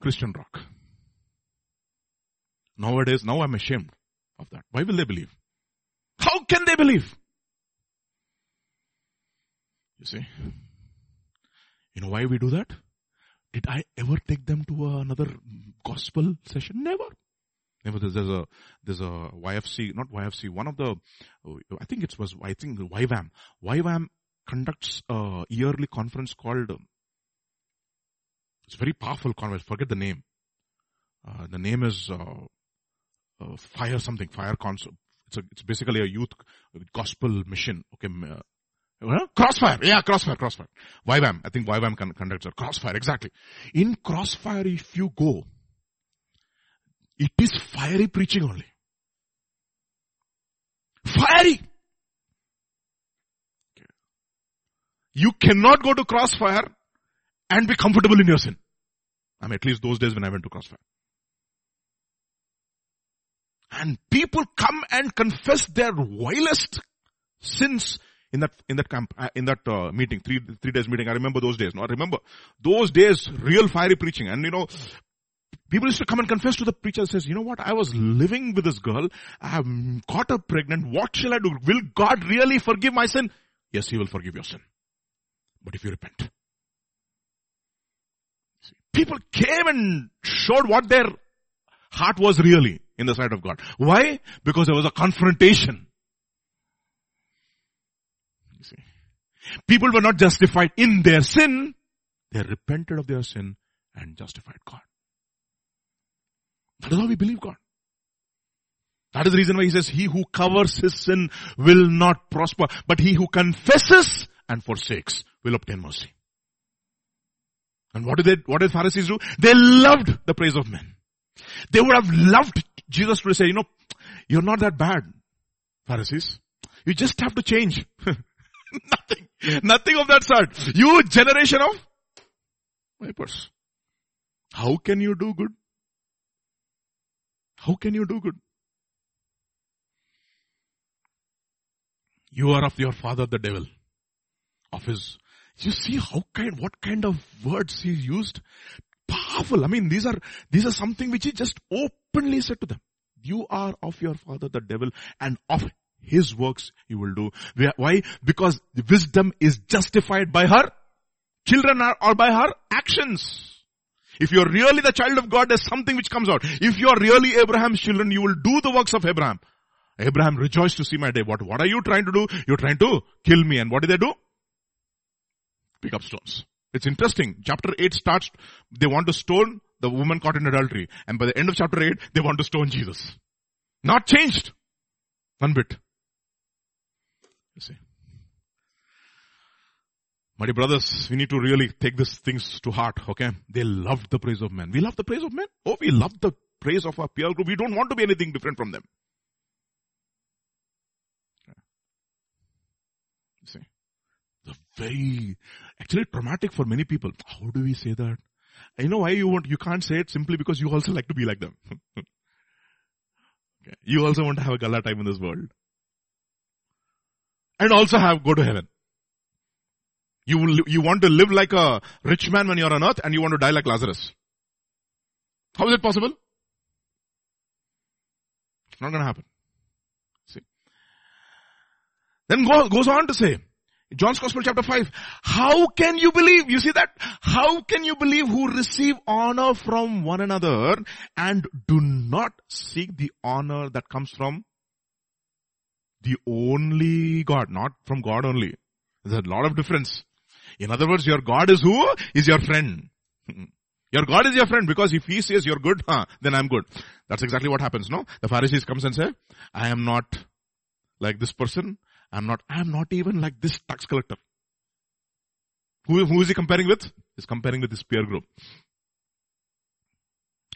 Christian rock. Nowadays, now I'm ashamed of that. Why will they believe? How can they believe? You see? You know why we do that? Did I ever take them to another gospel session? Never. Never. There's, a there's a YFC, not YFC. One of the, I think it was I think YWAM. YWAM conducts a yearly conference called. It's a very powerful. Forget the name. Uh, the name is uh, uh, fire something, fire concert. It's a, it's basically a youth gospel mission. Okay. Uh, crossfire. Yeah, crossfire, crossfire. YWAM. I think YWAM con- conducts a crossfire. Exactly. In crossfire, if you go, it is fiery preaching only. Fiery. Okay. You cannot go to crossfire and be comfortable in your sin. I mean, at least those days when I went to crossfire. And people come and confess their vilest sins in that in that camp uh, in that uh, meeting three three days meeting. I remember those days. No i remember those days real fiery preaching. And you know people used to come and confess to the preacher says you know what? I was living with this girl. I have got her pregnant. What shall i do? Will god really forgive my sin? Yes he will forgive your sin. But if you repent people came and showed what their heart was really in the sight of God. Why? Because there was a confrontation. You see. People were not justified in their sin. They repented of their sin and justified God. That is how we believe God. That is the reason why he says, he who covers his sin will not prosper, but he who confesses and forsakes will obtain mercy. And what did they, what did Pharisees do? They loved the praise of men. They would have loved Jesus to say, you know, you're not that bad, Pharisees. You just have to change. [LAUGHS] nothing. Nothing of that sort. You generation of vipers. How can you do good? How can you do good? You are of your father the devil. Of his, you see how kind, what kind of words he used powerful. I mean, these are, these are something which he just openly said to them. You are of your father the devil and of his works you will do. Why? Because the wisdom is justified by her children are, or by her actions. If you're really the child of God, there's something which comes out. If you're really Abraham's children, you will do the works of Abraham. Abraham rejoiced to see my day. What, what are you trying to do? You're trying to kill me. And what did they do? Pick up stones. It's interesting. Chapter 8 starts, they want to stone the woman caught in adultery. And by the end of chapter 8, they want to stone Jesus. Not changed. One bit. You see. My dear brothers, we need to really take these things to heart, okay? They loved the praise of men. We love the praise of men. Oh, we love the praise of our peer group. We don't want to be anything different from them. See, the very, actually traumatic for many people. How do we say that? You know why you want, you can't say it simply because you also like to be like them. [LAUGHS] okay. You also want to have a gala time in this world. And also have, go to heaven. You will, you want to live like a rich man when you're on earth and you want to die like Lazarus. How is it possible? It's not going to happen. See. Then go, goes on to say, John's Gospel chapter 5, how can you believe? You see that? How can you believe who receive honor from one another and do not seek the honor that comes from the only God, not from God only. There's a lot of difference. In other words, your God is who? Is your friend. [LAUGHS] Your God is your friend because if he says you're good, huh, then I'm good. That's exactly what happens, no? The Pharisees comes and say, I am not like this person. I'm not, I'm not even like this tax collector. Who, who is he comparing with? He's comparing with his peer group.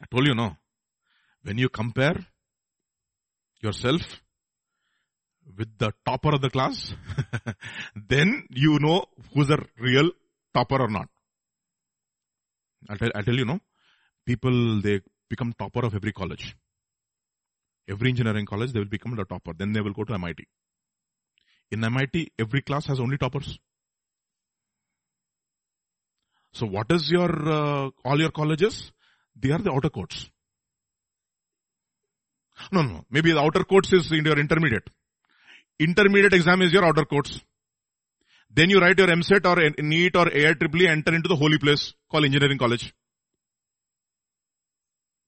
I told you no. When you compare yourself with the topper of the class, [LAUGHS] then you know who's a real topper or not. I'll tell, I'll tell you, no. People, they become topper of every college. Every engineering college, they will become the topper. Then they will go to MIT. In MIT, every class has only toppers. So what is your, uh, all your colleges? They are the outer courts. No, no, maybe the outer courts is in your intermediate. Intermediate exam is your outer courts. Then you write your EAMCET or NEET or AIEEE, enter into the holy place called engineering college.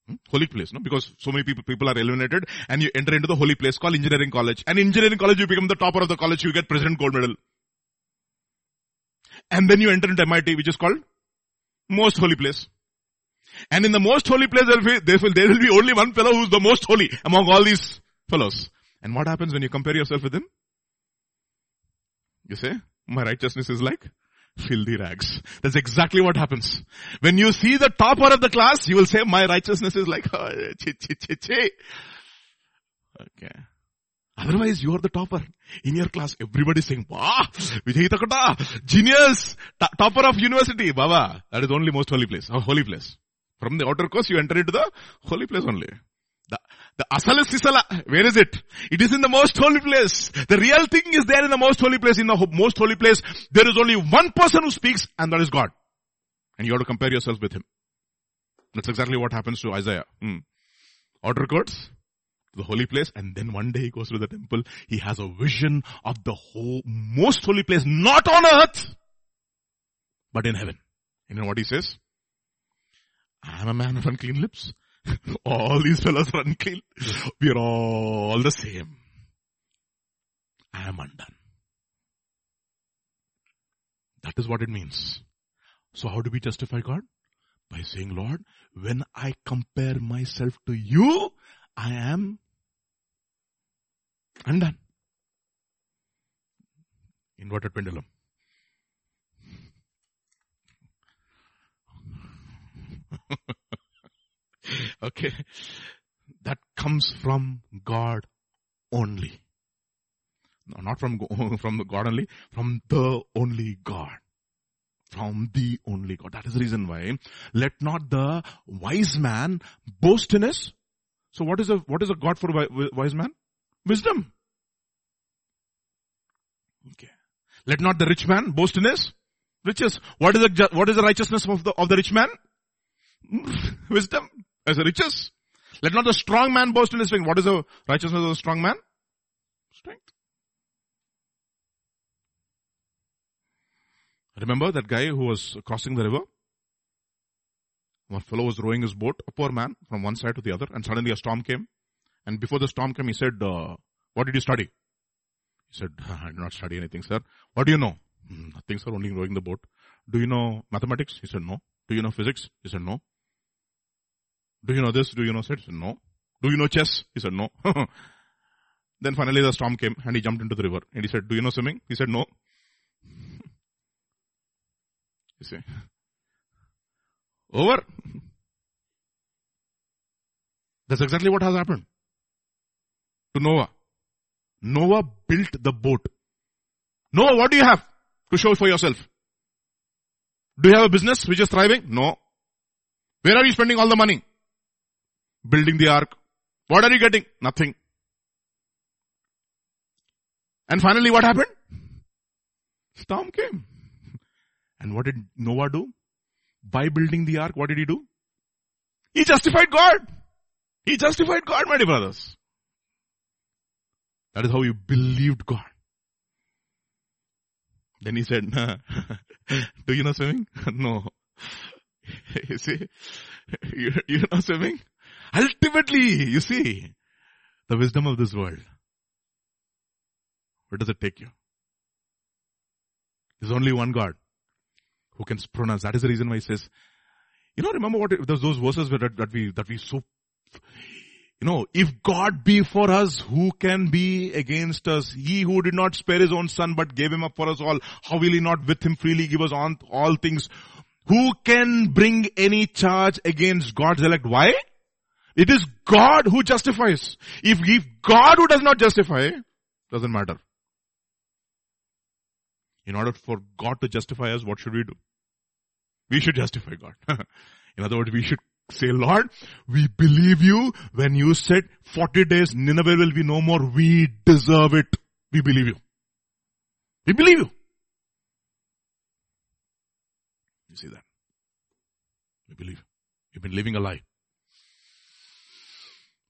Hmm? Holy place, no? Because so many people, people are eliminated and you enter into the holy place called engineering college. And engineering college, you become the topper of the college, you get president gold medal. And then you enter into MIT, which is called most holy place. And in the most holy place, there will, be, there will, there will be only one fellow who's the most holy among all these fellows. And what happens when you compare yourself with him? You say, my righteousness is like filthy rags. That's exactly what happens. When you see the topper of the class, you will say, my righteousness is like, [LAUGHS] oh, chi, chi, chi, chi. Okay. Otherwise, you are the topper. In your class, everybody is saying, wow, Vijay genius, topper of university, Baba. That is only most holy place, holy place. From the outer course, you enter into the holy place only. The, the asala sisala, where is it? It is in the most holy place. The real thing is there in the most holy place. In the most holy place, there is only one person who speaks and that is God. And you have to compare yourself with him. That's exactly what happens to Isaiah. Hmm. Outer courts, the holy place, and then one day he goes to the temple. He has a vision of the whole, most holy place, not on earth, but in heaven. You know what he says? I am a man of unclean lips. [LAUGHS] all these fellows are unclean. We are all the same. I am undone. That is what it means. So how do we justify God? By saying, Lord, when I compare myself to you, I am undone. Inverted pendulum. [LAUGHS] [LAUGHS] okay. That comes from God only. No, not from, [LAUGHS] from God only, from the only God. From the only God. That is the reason why. Let not the wise man boast in his. So what is a, what is a God for wise man? Wisdom. Okay. Let not the rich man boast in his riches. What is the, what is the righteousness of the, of the rich man? [LAUGHS] Wisdom as a riches. Let not the strong man boast in his strength. What is the righteousness of the strong man? Strength. Remember that guy who was crossing the river? One fellow was rowing his boat, a poor man, from one side to the other, and suddenly a storm came. And before the storm came, he said, uh, what did you study? He said, [LAUGHS] I did not study anything, sir. What do you know? Hmm, nothing, sir, only rowing the boat. Do you know mathematics? He said, no. Do you know physics? He said, no. Do you know this? Do you know that? He said, no. Do you know chess? He said, no. [LAUGHS] then finally the storm came and he jumped into the river and he said, do you know swimming? He said, no. [LAUGHS] You see? Over. That's exactly what has happened to Noah. Noah built the boat. Noah, what do you have to show for yourself? Do you have a business which is thriving? No. Where are you spending all the money? Building the ark. What are you getting? Nothing. And finally what happened? Storm came. And what did Noah do? By building the ark, what did he do? He justified God. He justified God, my dear brothers. That is how you believed God. Then he said, [LAUGHS] do you know swimming? [LAUGHS] no. [LAUGHS] you see, you, you're not swimming? Ultimately, you see, the wisdom of this world. Where does it take you? There's only one God who can pronounce. That is the reason why he says, you know, remember what those, those verses that, that we, that we so, you know, if God be for us, who can be against us? He who did not spare his own son, but gave him up for us all, how will he not with him freely give us on all things? Who can bring any charge against God's elect? Why? It is God who justifies. If, if God who does not justify, doesn't matter. In order for God to justify us, what should we do? We should justify God. [LAUGHS] In other words, we should say, Lord, we believe you when you said 40 days Nineveh will be no more. We deserve it. We believe you. We believe you. You see that? We believe. You've been living a lie.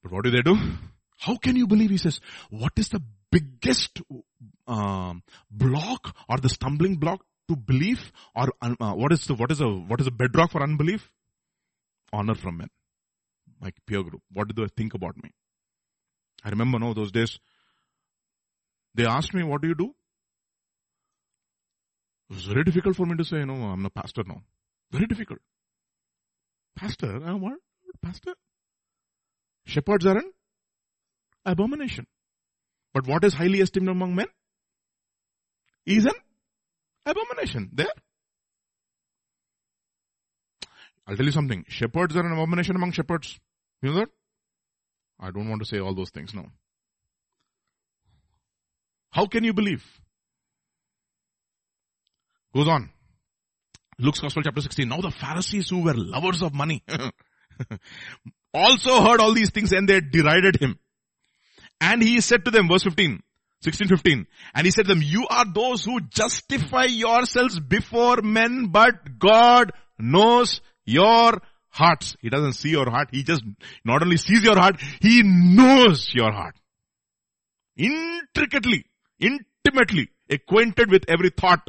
But what do they do? How can you believe? He says, what is the biggest um, block or the stumbling block to belief or uh, what is the what is a what is a bedrock for unbelief? Honor from men, like peer group. What do they think about me? I remember no those days. They asked me, "What do you do?" It was very difficult for me to say, "No, I'm a pastor now." Very difficult. Pastor, uh, what? Pastor? Shepherds are an abomination. But what is highly esteemed among men? Is an abomination. There. I'll tell you something. Shepherds are an abomination among shepherds. You know that? I don't want to say all those things now. How can you believe? Goes on. Luke's Gospel chapter 16. Now the Pharisees who were lovers of money [LAUGHS] [LAUGHS] also heard all these things and they derided him. And he said to them, verse 15, 16, 15, and he said to them, you are those who justify yourselves before men, but God knows your hearts. He doesn't see your heart. He just not only sees your heart, he knows your heart. Intricately, intimately acquainted with every thought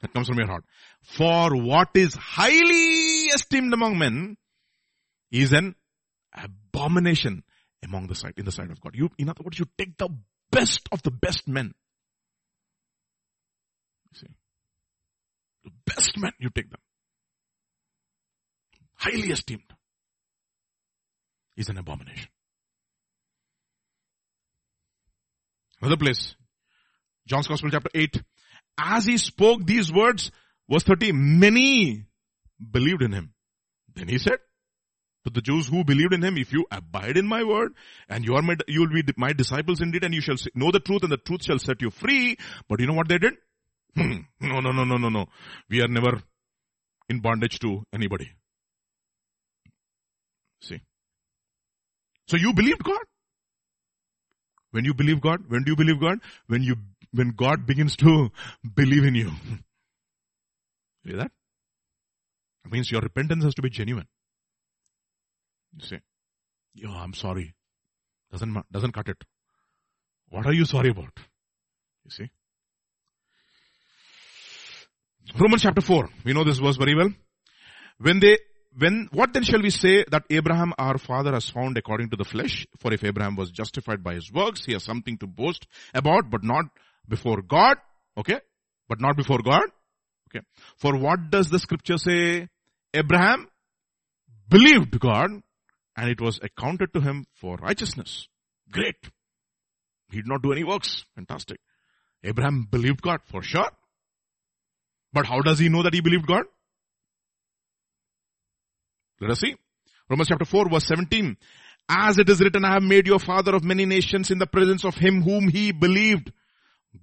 that comes from your heart. For what is highly esteemed among men is an abomination among the sight, in the sight of God. You, in other words, you take the best of the best men. You see? The best men, you take them. Highly esteemed is an abomination. Another place, John's Gospel chapter 8. As he spoke these words, verse 30, many believed in him. Then he said, to the Jews who believed in him, if you abide in my word and you are my, you will be my disciples indeed and you shall know the truth and the truth shall set you free. But you know what they did? Hmm. No, no, no, no, no, no. We are never in bondage to anybody. See. So you believed God. When you believe God, when do you believe God? When you, when God begins to [LAUGHS] believe in you. [LAUGHS] See that? That means your repentance has to be genuine. You say, yeah, I'm sorry. Doesn't, doesn't cut it. What are you sorry about? You see? Romans chapter 4. We know this verse very well. When they, when, what then shall we say that Abraham our father has found according to the flesh? For if Abraham was justified by his works, he has something to boast about, but not before God. Okay? But not before God. Okay. For what does the scripture say? Abraham believed God and it was accounted to him for righteousness. Great. He did not do any works. Fantastic. Abraham believed God for sure. But how does he know that he believed God? Let us see. Romans chapter 4 verse 17. As it is written, I have made you a father of many nations in the presence of him whom he believed.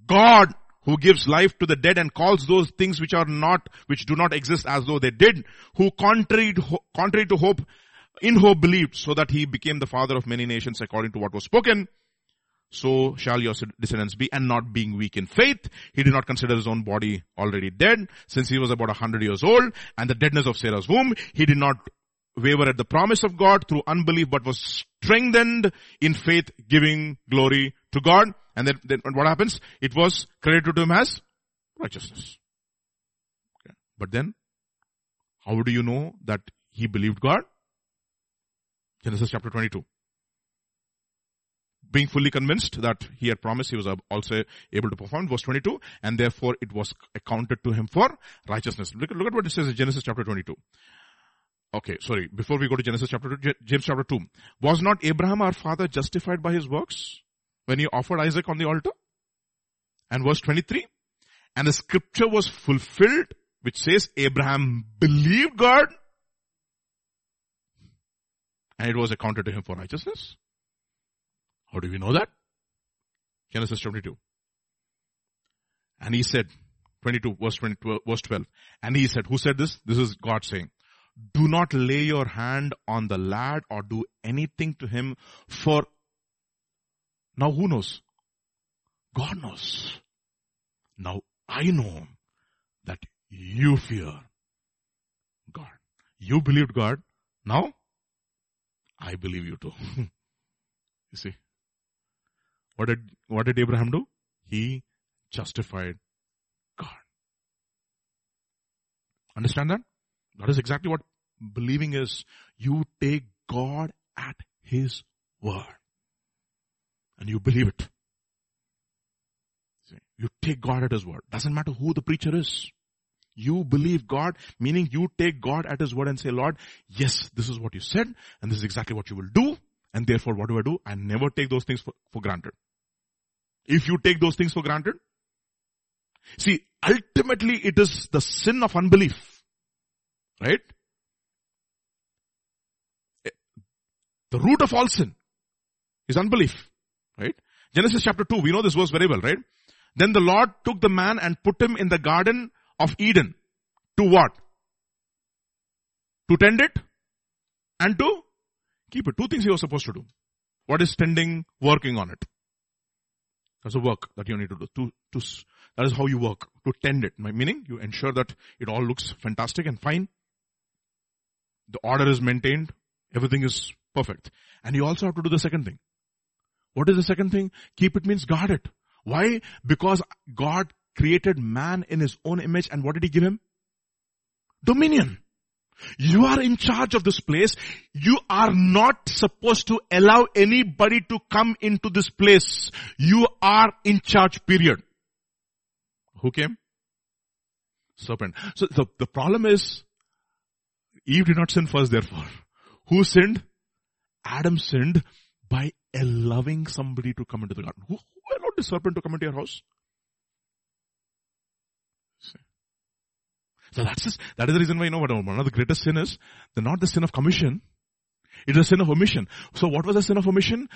God who gives life to the dead and calls those things which are not, which do not exist as though they did, who contrary to, contrary to hope, in hope believed, so that he became the father of many nations according to what was spoken. So shall your descendants be, and not being weak in faith, he did not consider his own body already dead, since he was about a hundred years old, and the deadness of Sarah's womb, he did not waver at the promise of God through unbelief, but was strengthened in faith, giving glory to God. And then, then what happens? It was credited to him as righteousness. Okay. But then, how do you know that he believed God? Genesis chapter 22. Being fully convinced that he had promised, he was also able to perform. Verse 22. And therefore it was accounted to him for righteousness. Look, look at what it says in Genesis chapter 22. Okay, sorry. Before we go to Genesis chapter 2, James chapter 2. Was not Abraham our father justified by his works when he offered Isaac on the altar? And verse 23. And the scripture was fulfilled which says Abraham believed God and it was accounted to him for righteousness. How do we know that? Genesis 22. And he said, 22 verse 20, verse 12. And he said, who said this? This is God saying do not lay your hand on the lad or do anything to him for now who knows? God knows. Now I know that you fear God. You believed God. Now I believe you too. [LAUGHS] you see. What did, what did Abraham do? He justified God. Understand that? That is exactly what believing is. You take God at His word. And you believe it. You take God at His word. Doesn't matter who the preacher is. You believe God, meaning you take God at His word and say, Lord, yes, this is what you said, and this is exactly what you will do, and therefore what do I do? I never take those things for, for granted. If you take those things for granted, see, ultimately it is the sin of unbelief Right? Eh, the root of all sin is unbelief. Right? Genesis chapter 2, we know this verse very well, right? Then the Lord took the man and put him in the garden of Eden. To what? To tend it and to keep it. Two things he was supposed to do. What is tending? Working on it. That's a work that you need to do. To, to, that is how you work. To tend it. Meaning you ensure that it all looks fantastic and fine. The order is maintained. Everything is perfect. And you also have to do the second thing. What is the second thing? Keep it means guard it. Why? Because God created man in his own image and what did he give him? Dominion. You are in charge of this place. You are not supposed to allow anybody to come into this place. You are in charge, period. Who came? Serpent. So the, the problem is, Eve did not sin first therefore. Who sinned? Adam sinned by allowing somebody to come into the garden. Who, who allowed the serpent to come into your house? So that's just, that is the reason why you know what one of the greatest sin is, the not the sin of commission, it is a sin of omission. So what was the sin of omission?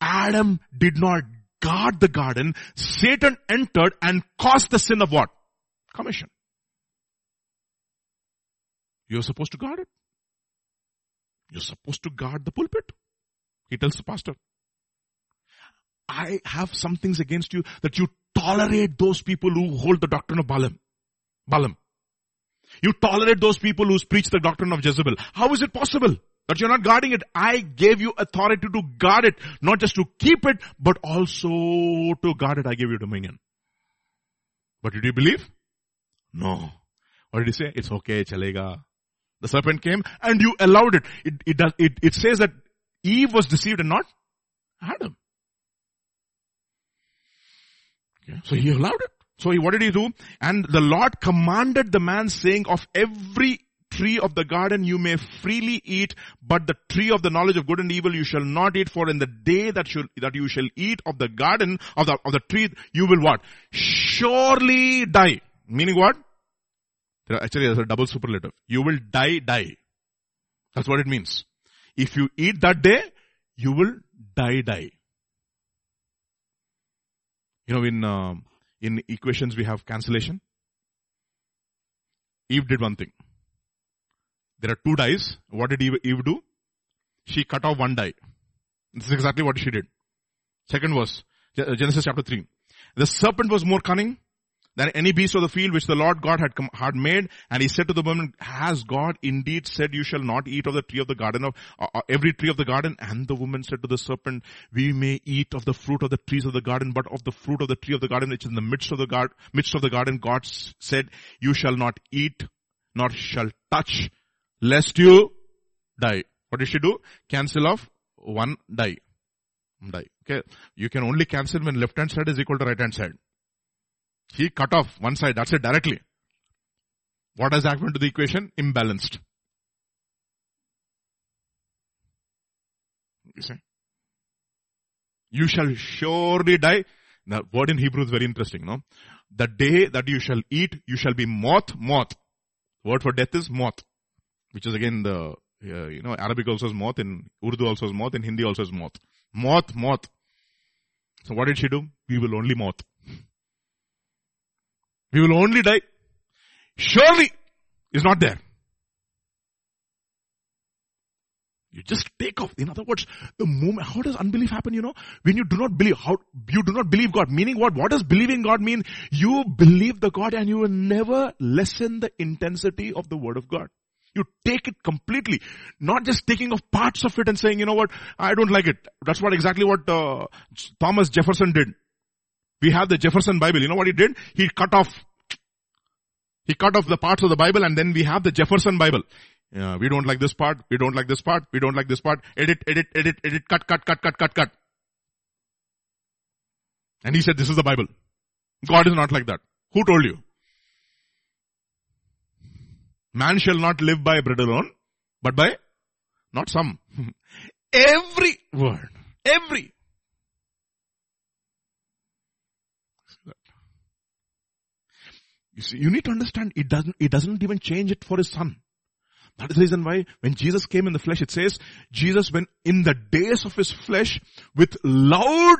Adam did not guard the garden. Satan entered and caused the sin of what? Commission. You're supposed to guard it. You're supposed to guard the pulpit. He tells the pastor. I have some things against you that you tolerate those people who hold the doctrine of Balaam. Balaam. You tolerate those people who preach the doctrine of Jezebel. How is it possible that you're not guarding it? I gave you authority to guard it, not just to keep it, but also to guard it. I gave you dominion. But did you believe? No. What did he say? It's okay, chalega. The serpent came and you allowed it. It, it, does, it, it says that Eve was deceived and not Adam. Okay. So he allowed it. So he, what did he do? And the Lord commanded the man saying of every tree of the garden you may freely eat, but the tree of the knowledge of good and evil you shall not eat for in the day that you, that you shall eat of the garden, of the, of the tree, you will what? Surely die. Meaning what? Actually, there's a double superlative. You will die, die. That's what it means. If you eat that day, you will die, die. You know, in, uh, in equations we have cancellation. Eve did one thing. There are two dies. What did Eve, Eve do? She cut off one die. This is exactly what she did. Second verse, Genesis chapter 3. The serpent was more cunning than any beast of the field which the Lord God had, come, had made. And he said to the woman, has God indeed said you shall not eat of the tree of the garden of, uh, uh, every tree of the garden? And the woman said to the serpent, we may eat of the fruit of the trees of the garden, but of the fruit of the tree of the garden which is in the midst of the garden, midst of the garden, God said, you shall not eat, nor shall touch, lest you die. What did she do? Cancel off one die. Die. Okay. You can only cancel when left hand side is equal to right hand side. He cut off one side, that's it directly. What has happened to the equation? Imbalanced. You see? You shall surely die. The word in Hebrew is very interesting, no? The day that you shall eat, you shall be moth, moth. Word for death is moth. Which is again the, uh, you know, Arabic also is moth, in Urdu also is moth, in Hindi also is moth. Moth, moth. So what did she do? We will only moth. We will only die. Surely is not there. You just take off. In other words, the moment, how does unbelief happen, you know? When you do not believe, how, you do not believe God. Meaning what? What does believing God mean? You believe the God and you will never lessen the intensity of the word of God. You take it completely. Not just taking off parts of it and saying, you know what, I don't like it. That's what exactly what uh, Thomas Jefferson did. We have the Jefferson Bible. You know what he did? He cut off he cut off the parts of the Bible and then we have the Jefferson Bible. Uh, we don't like this part, we don't like this part, we don't like this part. Edit, edit, edit, edit, cut, cut, cut, cut, cut, cut. And he said, this is the Bible. God is not like that. Who told you? Man shall not live by bread alone, but by, not some, [LAUGHS] every word, every You see, you need to understand it doesn't, it doesn't even change it for his son. That is the reason why when Jesus came in the flesh, it says, Jesus when in the days of his flesh, with loud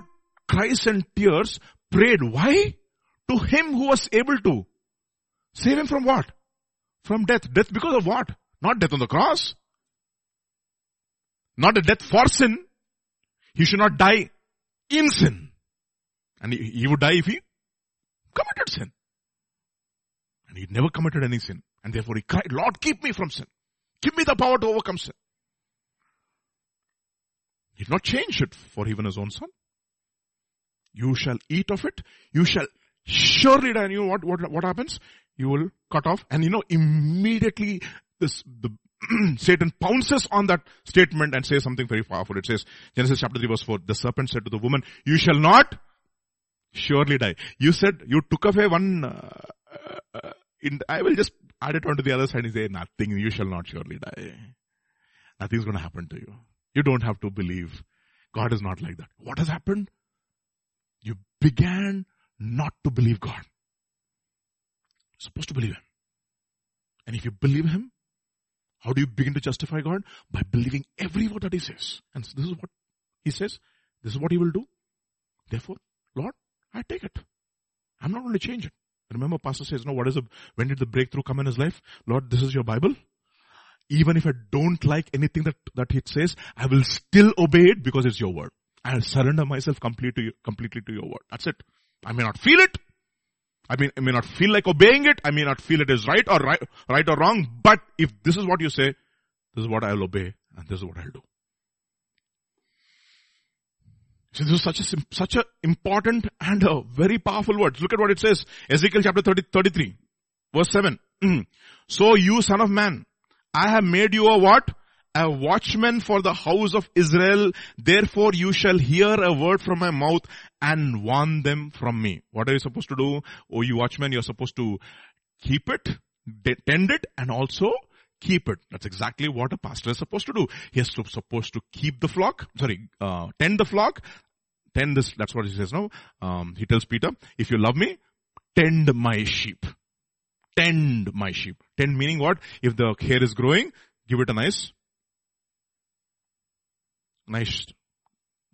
cries and tears, prayed. Why? To him who was able to save him from what? From death. Death because of what? Not death on the cross. Not a death for sin. He should not die in sin. And he, he would die if he committed sin. And he never committed any sin. And therefore he cried, Lord, keep me from sin. Give me the power to overcome sin. He did not change it for even his own son. You shall eat of it. You shall surely die. And you know what, what, what happens? You will cut off. And you know, immediately this, the, [CLEARS THROAT] Satan pounces on that statement and says something very powerful. It says, Genesis chapter 3 verse 4, the serpent said to the woman, you shall not surely die. You said, you took away one uh, uh, in, I will just add it onto the other side and say, nothing, you shall not surely die. Nothing's going to happen to you. You don't have to believe. God is not like that. What has happened? You began not to believe God. You're supposed to believe Him. And if you believe Him, how do you begin to justify God? By believing every word that He says. And this is what He says. This is what He will do. Therefore, Lord, I take it. I'm not going to change it. Remember, pastor says, no, what is a, when did the breakthrough come in his life? Lord, this is your Bible. Even if I don't like anything that, that it says, I will still obey it because it's your word. I'll surrender myself completely to you, completely to your word. That's it. I may not feel it. I mean, I may not feel like obeying it. I may not feel it is right or right, right or wrong. But if this is what you say, this is what I'll obey and this is what I'll do. So this is such a, such a important and a very powerful word. Look at what it says. Ezekiel chapter 30, 33 verse 7. Mm. So you son of man, I have made you a what? A watchman for the house of Israel. Therefore you shall hear a word from my mouth and warn them from me. What are you supposed to do? Oh, you watchman, you're supposed to keep it, tend it, and also keep it. That's exactly what a pastor is supposed to do. He is supposed to keep the flock, sorry, uh, tend the flock, tend this, that's what he says now. Um, he tells Peter, if you love me, tend my sheep. tend my sheep. Tend meaning what? If the hair is growing, give it a nice, nice,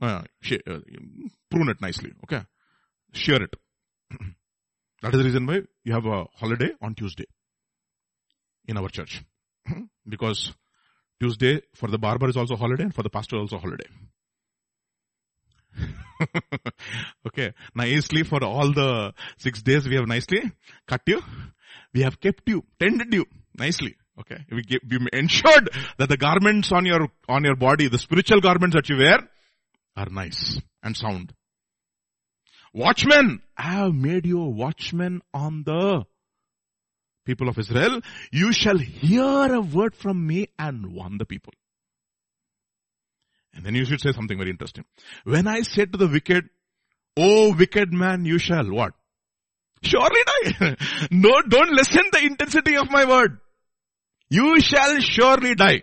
uh, uh, prune it nicely. Okay. Shear it. [CLEARS THROAT] that is the reason why you have a holiday on Tuesday in our church. [CLEARS THROAT] because Tuesday for the barber is also holiday and for the pastor also holiday. [LAUGHS] [LAUGHS] okay. Nicely for all the six days we have nicely cut you. We have kept you, tended you nicely. Okay. We, give, we ensured that the garments on your, on your body, the spiritual garments that you wear are nice and sound. Watchmen, I have made you a watchman on the people of Israel. You shall hear a word from me and warn the people. And then you should say something very interesting. When I said to the wicked, Oh wicked man, you shall what? Surely die. [LAUGHS] no, don't lessen the intensity of my word. You shall surely die.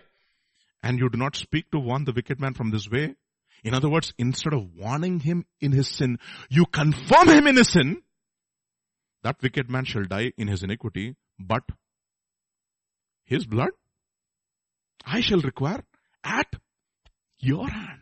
And you do not speak to warn the wicked man from this way. In other words, instead of warning him in his sin, you confirm him in his sin. That wicked man shall die in his iniquity, but his blood I shall require at your hand.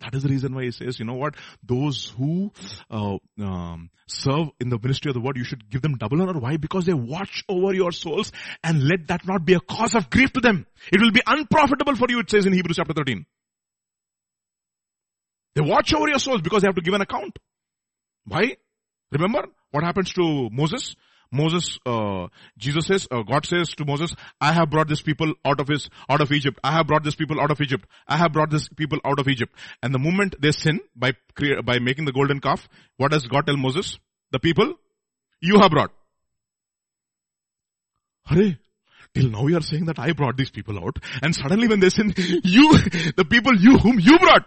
That is the reason why he says, you know what, those who uh, um, serve in the ministry of the word, you should give them double honor. Why? Because they watch over your souls and let that not be a cause of grief to them. It will be unprofitable for you, it says in Hebrews chapter 13. They watch over your souls because they have to give an account. Why? Remember what happens to Moses? Moses, uh, Jesus says, uh, God says to Moses, I have brought this people out of his, out of Egypt. I have brought this people out of Egypt. I have brought this people out of Egypt. And the moment they sin by, by making the golden calf, what does God tell Moses? The people, you have brought. Hurry. Till now you are saying that I brought these people out. And suddenly when they sin, [LAUGHS] you, the people you whom you brought.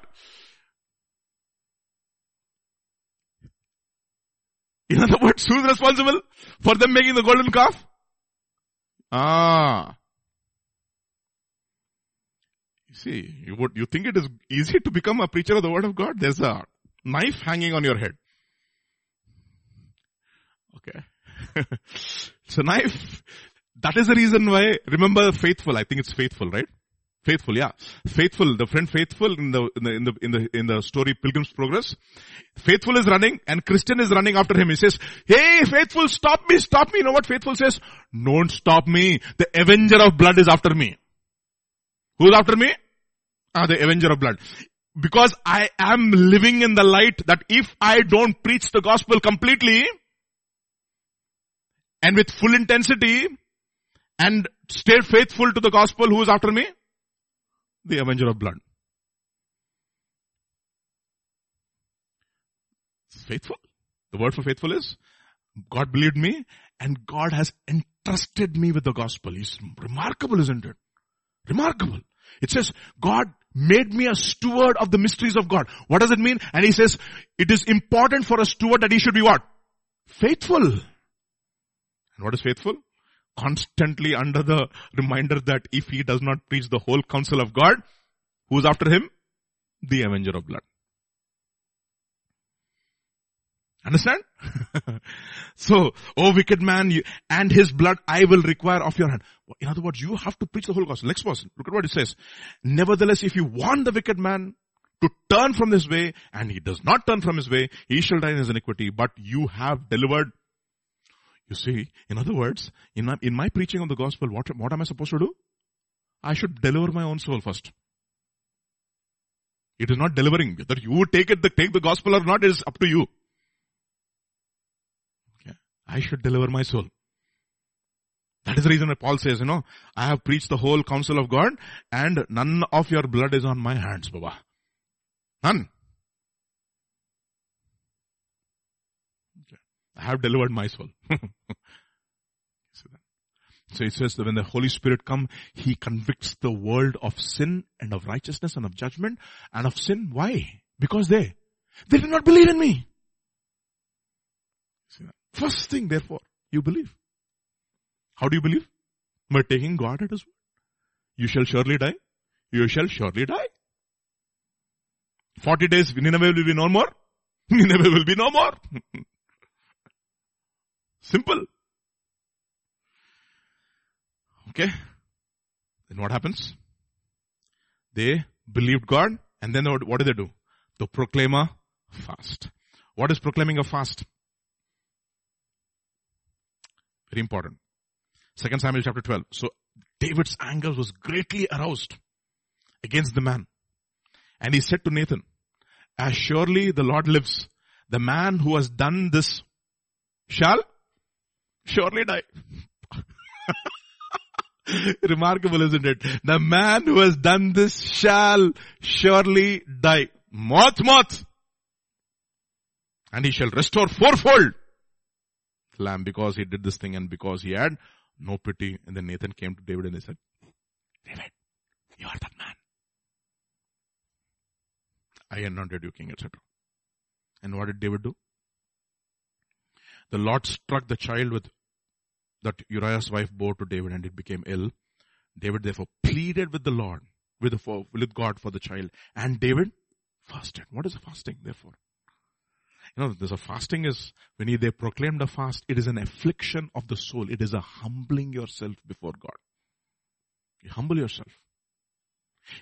In other words, who's responsible for them making the golden calf? Ah. You see, you would, you think it is easy to become a preacher of the word of God? There's a knife hanging on your head. Okay. [LAUGHS] so knife, that is the reason why, remember faithful, I think it's faithful, right? Faithful, yeah. Faithful, the friend faithful in the, in the, in the, in the, in the story Pilgrim's Progress. Faithful is running and Christian is running after him. He says, hey faithful, stop me, stop me. You know what faithful says? Don't stop me. The avenger of blood is after me. Who's after me? Ah, the avenger of blood. Because I am living in the light that if I don't preach the gospel completely and with full intensity and stay faithful to the gospel, who is after me? The avenger of blood. Faithful. The word for faithful is God believed me and God has entrusted me with the gospel. It's remarkable, isn't it? Remarkable. It says God made me a steward of the mysteries of God. What does it mean? And he says it is important for a steward that he should be what? Faithful. And what is faithful? Constantly under the reminder that if he does not preach the whole counsel of God, who's after him? The avenger of blood. Understand? [LAUGHS] so, oh wicked man, you, and his blood I will require of your hand. In other words, you have to preach the whole gospel. Next person, look at what it says. Nevertheless, if you want the wicked man to turn from his way, and he does not turn from his way, he shall die in his iniquity, but you have delivered you see, in other words, in my, in my preaching of the gospel, what, what am I supposed to do? I should deliver my own soul first. It is not delivering. Whether you take it, the, take the gospel or not is up to you. Okay. I should deliver my soul. That is the reason Paul says, you know, I have preached the whole counsel of God and none of your blood is on my hands, Baba. None. I have delivered my soul. so it says that when the Holy Spirit come, He convicts the world of sin and of righteousness and of judgment and of sin. Why? Because they, they did not believe in me. First thing, therefore, you believe. How do you believe? By taking God at His word. You shall surely die. You shall surely die. 40 days, Nineveh will be no more. [LAUGHS] Nineveh will be no more. [LAUGHS] Simple. Okay? Then what happens? They believed God and then what do they do? To proclaim a fast. What is proclaiming a fast? Very important. Second Samuel chapter 12. So David's anger was greatly aroused against the man. And he said to Nathan, as surely the Lord lives, the man who has done this shall surely die. [LAUGHS] Remarkable, isn't it? The man who has done this shall surely die. Moth, moth. And he shall restore fourfold lamb because he did this thing and because he had no pity. And then Nathan came to David and he said, David, you are that man. I anointed you king, etc. And what did David do? The Lord struck the child with that Uriah's wife bore to David and it became ill. David therefore pleaded with the Lord, with, with God for the child. And David fasted. What is a fasting therefore? You know, there's a fasting is, when they proclaimed a fast, it is an affliction of the soul. It is a humbling yourself before God. You humble yourself.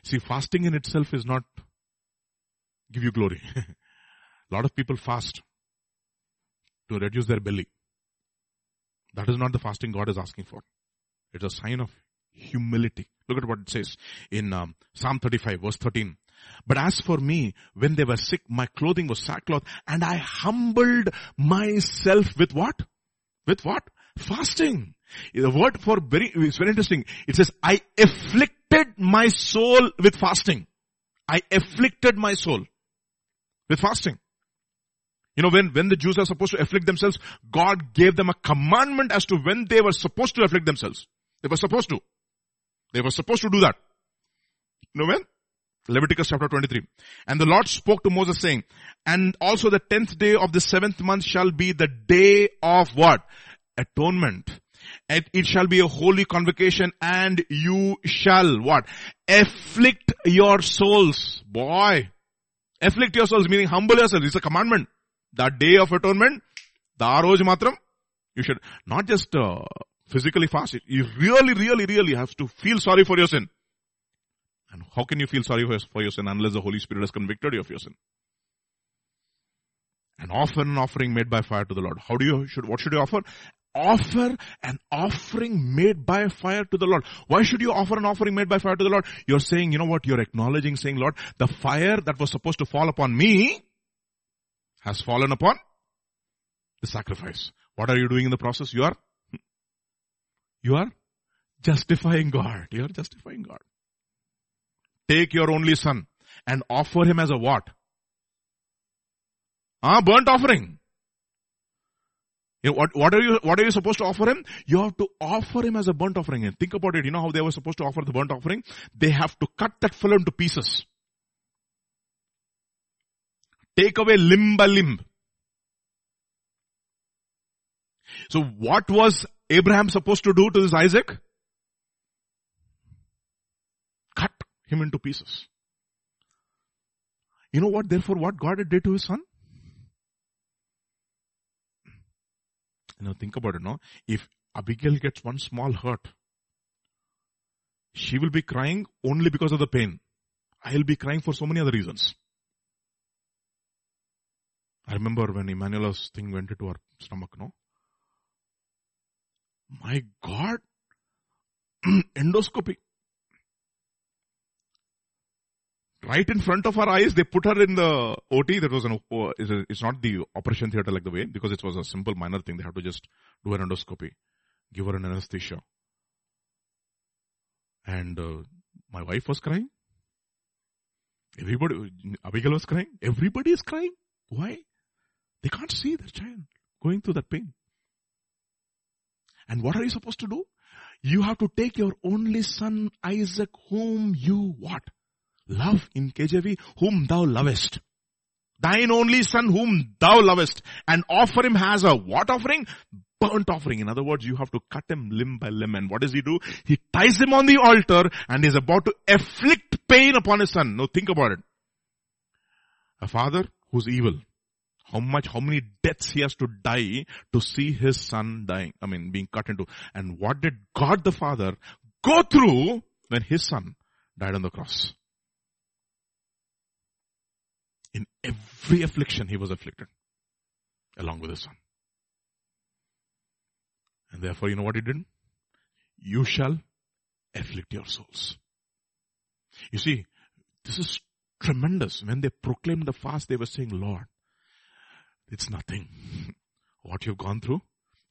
See, fasting in itself is not give you glory. [LAUGHS] a lot of people fast to reduce their belly. That is not the fasting God is asking for. It's a sign of humility. Look at what it says in um, Psalm 35 verse 13. But as for me, when they were sick, my clothing was sackcloth and I humbled myself with what? With what? Fasting. The word for very, it's very interesting. It says, I afflicted my soul with fasting. I afflicted my soul with fasting. You know, when, when the Jews are supposed to afflict themselves, God gave them a commandment as to when they were supposed to afflict themselves. They were supposed to. They were supposed to do that. You know when? Leviticus chapter 23. And the Lord spoke to Moses saying, and also the tenth day of the seventh month shall be the day of what? Atonement. And it shall be a holy convocation and you shall what? Afflict your souls. Boy. Afflict your souls meaning humble yourself. It's a commandment. That day of atonement, the roj matram, you should not just uh, physically fast. You really, really, really have to feel sorry for your sin. And how can you feel sorry for your sin unless the Holy Spirit has convicted you of your sin? And offer an offering made by fire to the Lord. How do you, should, what should you offer? Offer an offering made by fire to the Lord. Why should you offer an offering made by fire to the Lord? You're saying, you know what? You're acknowledging saying, Lord, the fire that was supposed to fall upon me has fallen upon the sacrifice. What are you doing in the process? You are, you are justifying God. You are justifying God. Take your only son and offer him as a what? Ah, burnt offering. You know, what, what are you, what are you supposed to offer him? You have to offer him as a burnt offering. And think about it. You know how they were supposed to offer the burnt offering? They have to cut that fellow into pieces. Take away limb by limb. So what was Abraham supposed to do to this Isaac? Cut him into pieces. You know what, therefore, what God did to his son? Know, think about it, no? If Abigail gets one small hurt, she will be crying only because of the pain. I'll be crying for so many other reasons. I remember when Emmanuel's thing went into her stomach, no? My God! [CLEARS THROAT] Endoscopy. Right in front of her eyes, they put her in the OT. That was an, it's not the operation theater like the way, because it was a simple minor thing. They had to just do an endoscopy, give her an anesthesia. And uh, my wife was crying. Everybody, Abigail was crying. Everybody is crying. Why? They can't see their child going through that pain. And what are you supposed to do? You have to take your only son Isaac whom you what? Love in KJV, whom thou lovest. Thine only son whom thou lovest and offer him as a what offering? Burnt offering. In other words, you have to cut him limb by limb. And what does he do? He ties him on the altar and is about to afflict pain upon his son. Now think about it. A father who's evil how much, how many deaths he has to die to see his son dying. I mean, being cut into. And what did God the Father, go through when his son died on the cross. In every affliction he was afflicted along with his son. And therefore, you know what he did? You shall afflict your souls. You see, this is tremendous. When they proclaimed the fast, they were saying, Lord, it's nothing. What you've gone through,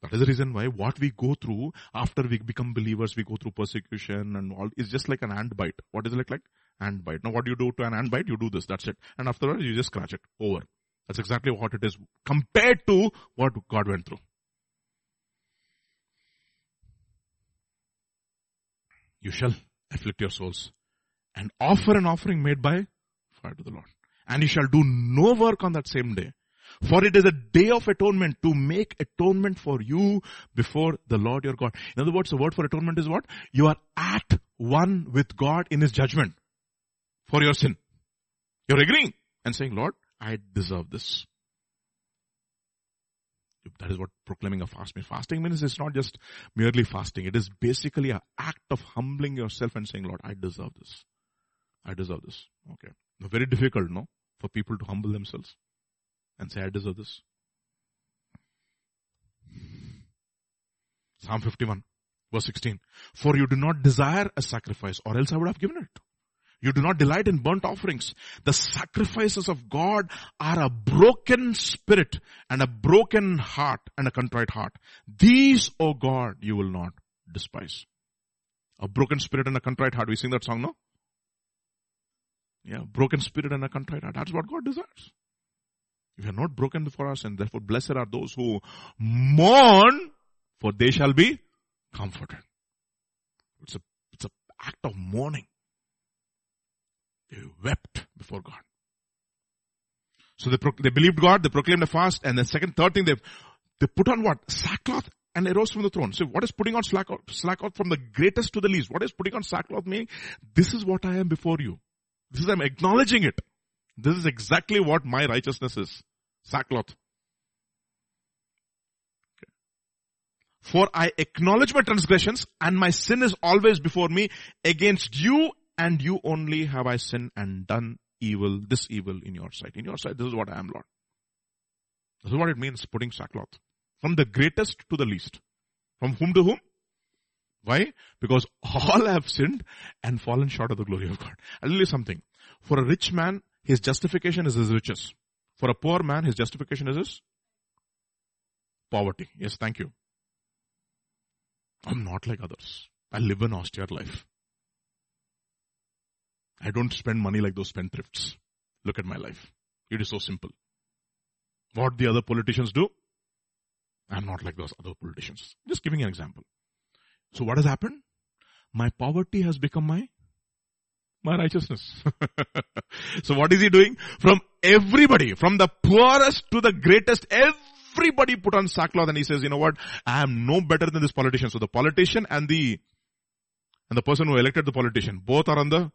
that is the reason why what we go through after we become believers, we go through persecution and all, is just like an ant bite. What is it like? Like ant bite. Now what do you do to an ant bite? You do this, that's it. And after that, you just scratch it. Over. That's exactly what it is compared to what God went through. You shall afflict your souls and offer an offering made by fire to the Lord. And you shall do no work on that same day. For it is a day of atonement to make atonement for you before the Lord your God. In other words, the word for atonement is what? You are at one with God in His judgment for your sin. You're agreeing and saying, Lord, I deserve this. That is what proclaiming a fast means. Fasting means it's not just merely fasting. It is basically an act of humbling yourself and saying, Lord, I deserve this. I deserve this. Okay. Very difficult, no? For people to humble themselves and say, I deserve this. Psalm 51, verse 16. For you do not desire a sacrifice, or else I would have given it. You do not delight in burnt offerings. The sacrifices of God are a broken spirit and a broken heart and a contrite heart. These, O oh God, you will not despise. A broken spirit and a contrite heart. We sing that song, no? Yeah, broken spirit and a contrite heart. That's what God desires. We are not broken for us and therefore blessed are those who mourn for they shall be comforted. It's a, it's an act of mourning. They wept before God. So they, pro- they believed God, they proclaimed a fast, and the second, third thing, they they put on what? Sackcloth and arose from the throne. So what is putting on? Sackcloth from the greatest to the least. What is putting on sackcloth meaning? This is what I am before you. This is, I'm acknowledging it. This is exactly what my righteousness is. Sackcloth. For I acknowledge my transgressions and my sin is always before me. Against you and you only have I sinned and done evil, this evil in your sight. In your sight, this is what I am, Lord. This is what it means, putting sackcloth. From the greatest to the least. From whom to whom? Why? Because [LAUGHS] all have sinned and fallen short of the glory of God. I'll tell you something. For a rich man, his justification is his riches. For a poor man, his justification is his poverty. Yes, thank you. I'm not like others. I live an austere life. I don't spend money like those spendthrifts. Look at my life. It is so simple. What the other politicians do, I'm not like those other politicians. Just giving an example. So what has happened? My poverty has become my my righteousness. [LAUGHS] so what is he doing? From everybody, from the poorest to the greatest, everybody put on sackcloth and he says, you know what? I am no better than this politician. So the politician and the and the person who elected the politician, both are on the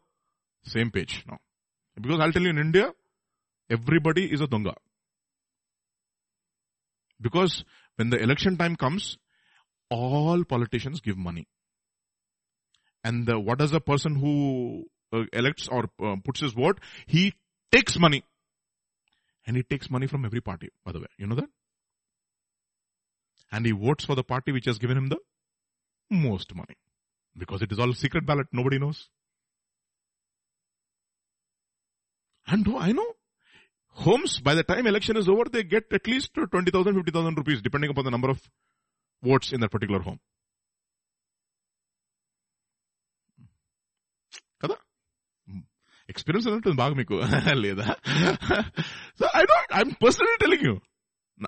same page now. Because I'll tell you in India, everybody is a donga. Because when the election time comes, all politicians give money. And the, what does a person who elects or uh, puts his vote? He takes money. And he takes money from every party, by the way. You know that? And he votes for the party which has given him the most money. Because it is all secret ballot. Nobody knows. And I know homes, by the time election is over, they get at least 20,000, 50,000 rupees, depending upon the number of votes in that particular home. Experience ఉంటుంది బాగా మీకు లేదా so I don't I'm personally telling you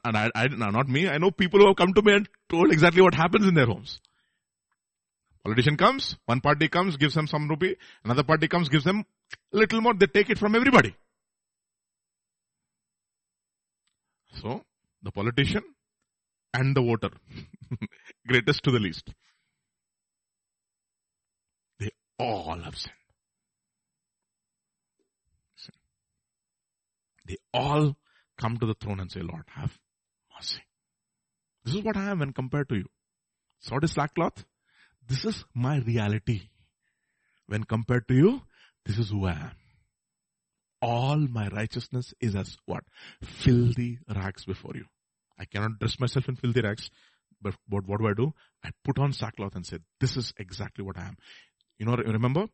and I, I, not me, I know people who have come to me and told exactly what happens in their homes. Politician comes, one party comes, gives them some rupee, another party comes, gives them little more, they take it from everybody. So, the politician and the voter, [LAUGHS] greatest to the least, they all have sinned. They all come to the throne and say, Lord, have mercy. This is what I am when compared to you. So what is sackcloth? this is my reality. When compared to you, this is who I am. All my righteousness is as what? Filthy rags before you. I cannot dress myself in filthy rags, but, what do I do? I put on sackcloth and say, this is exactly what I am. You know, remember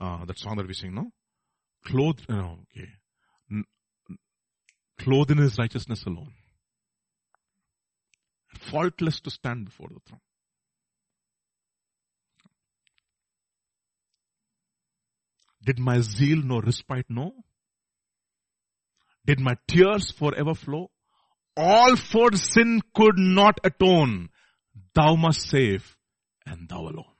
uh, that song that we sing, no? Clothed, no, okay. Clothed in his righteousness alone. Faultless to stand before the throne. Did my zeal no respite know? Did my tears forever flow? All for sin could not atone. Thou must save and thou alone.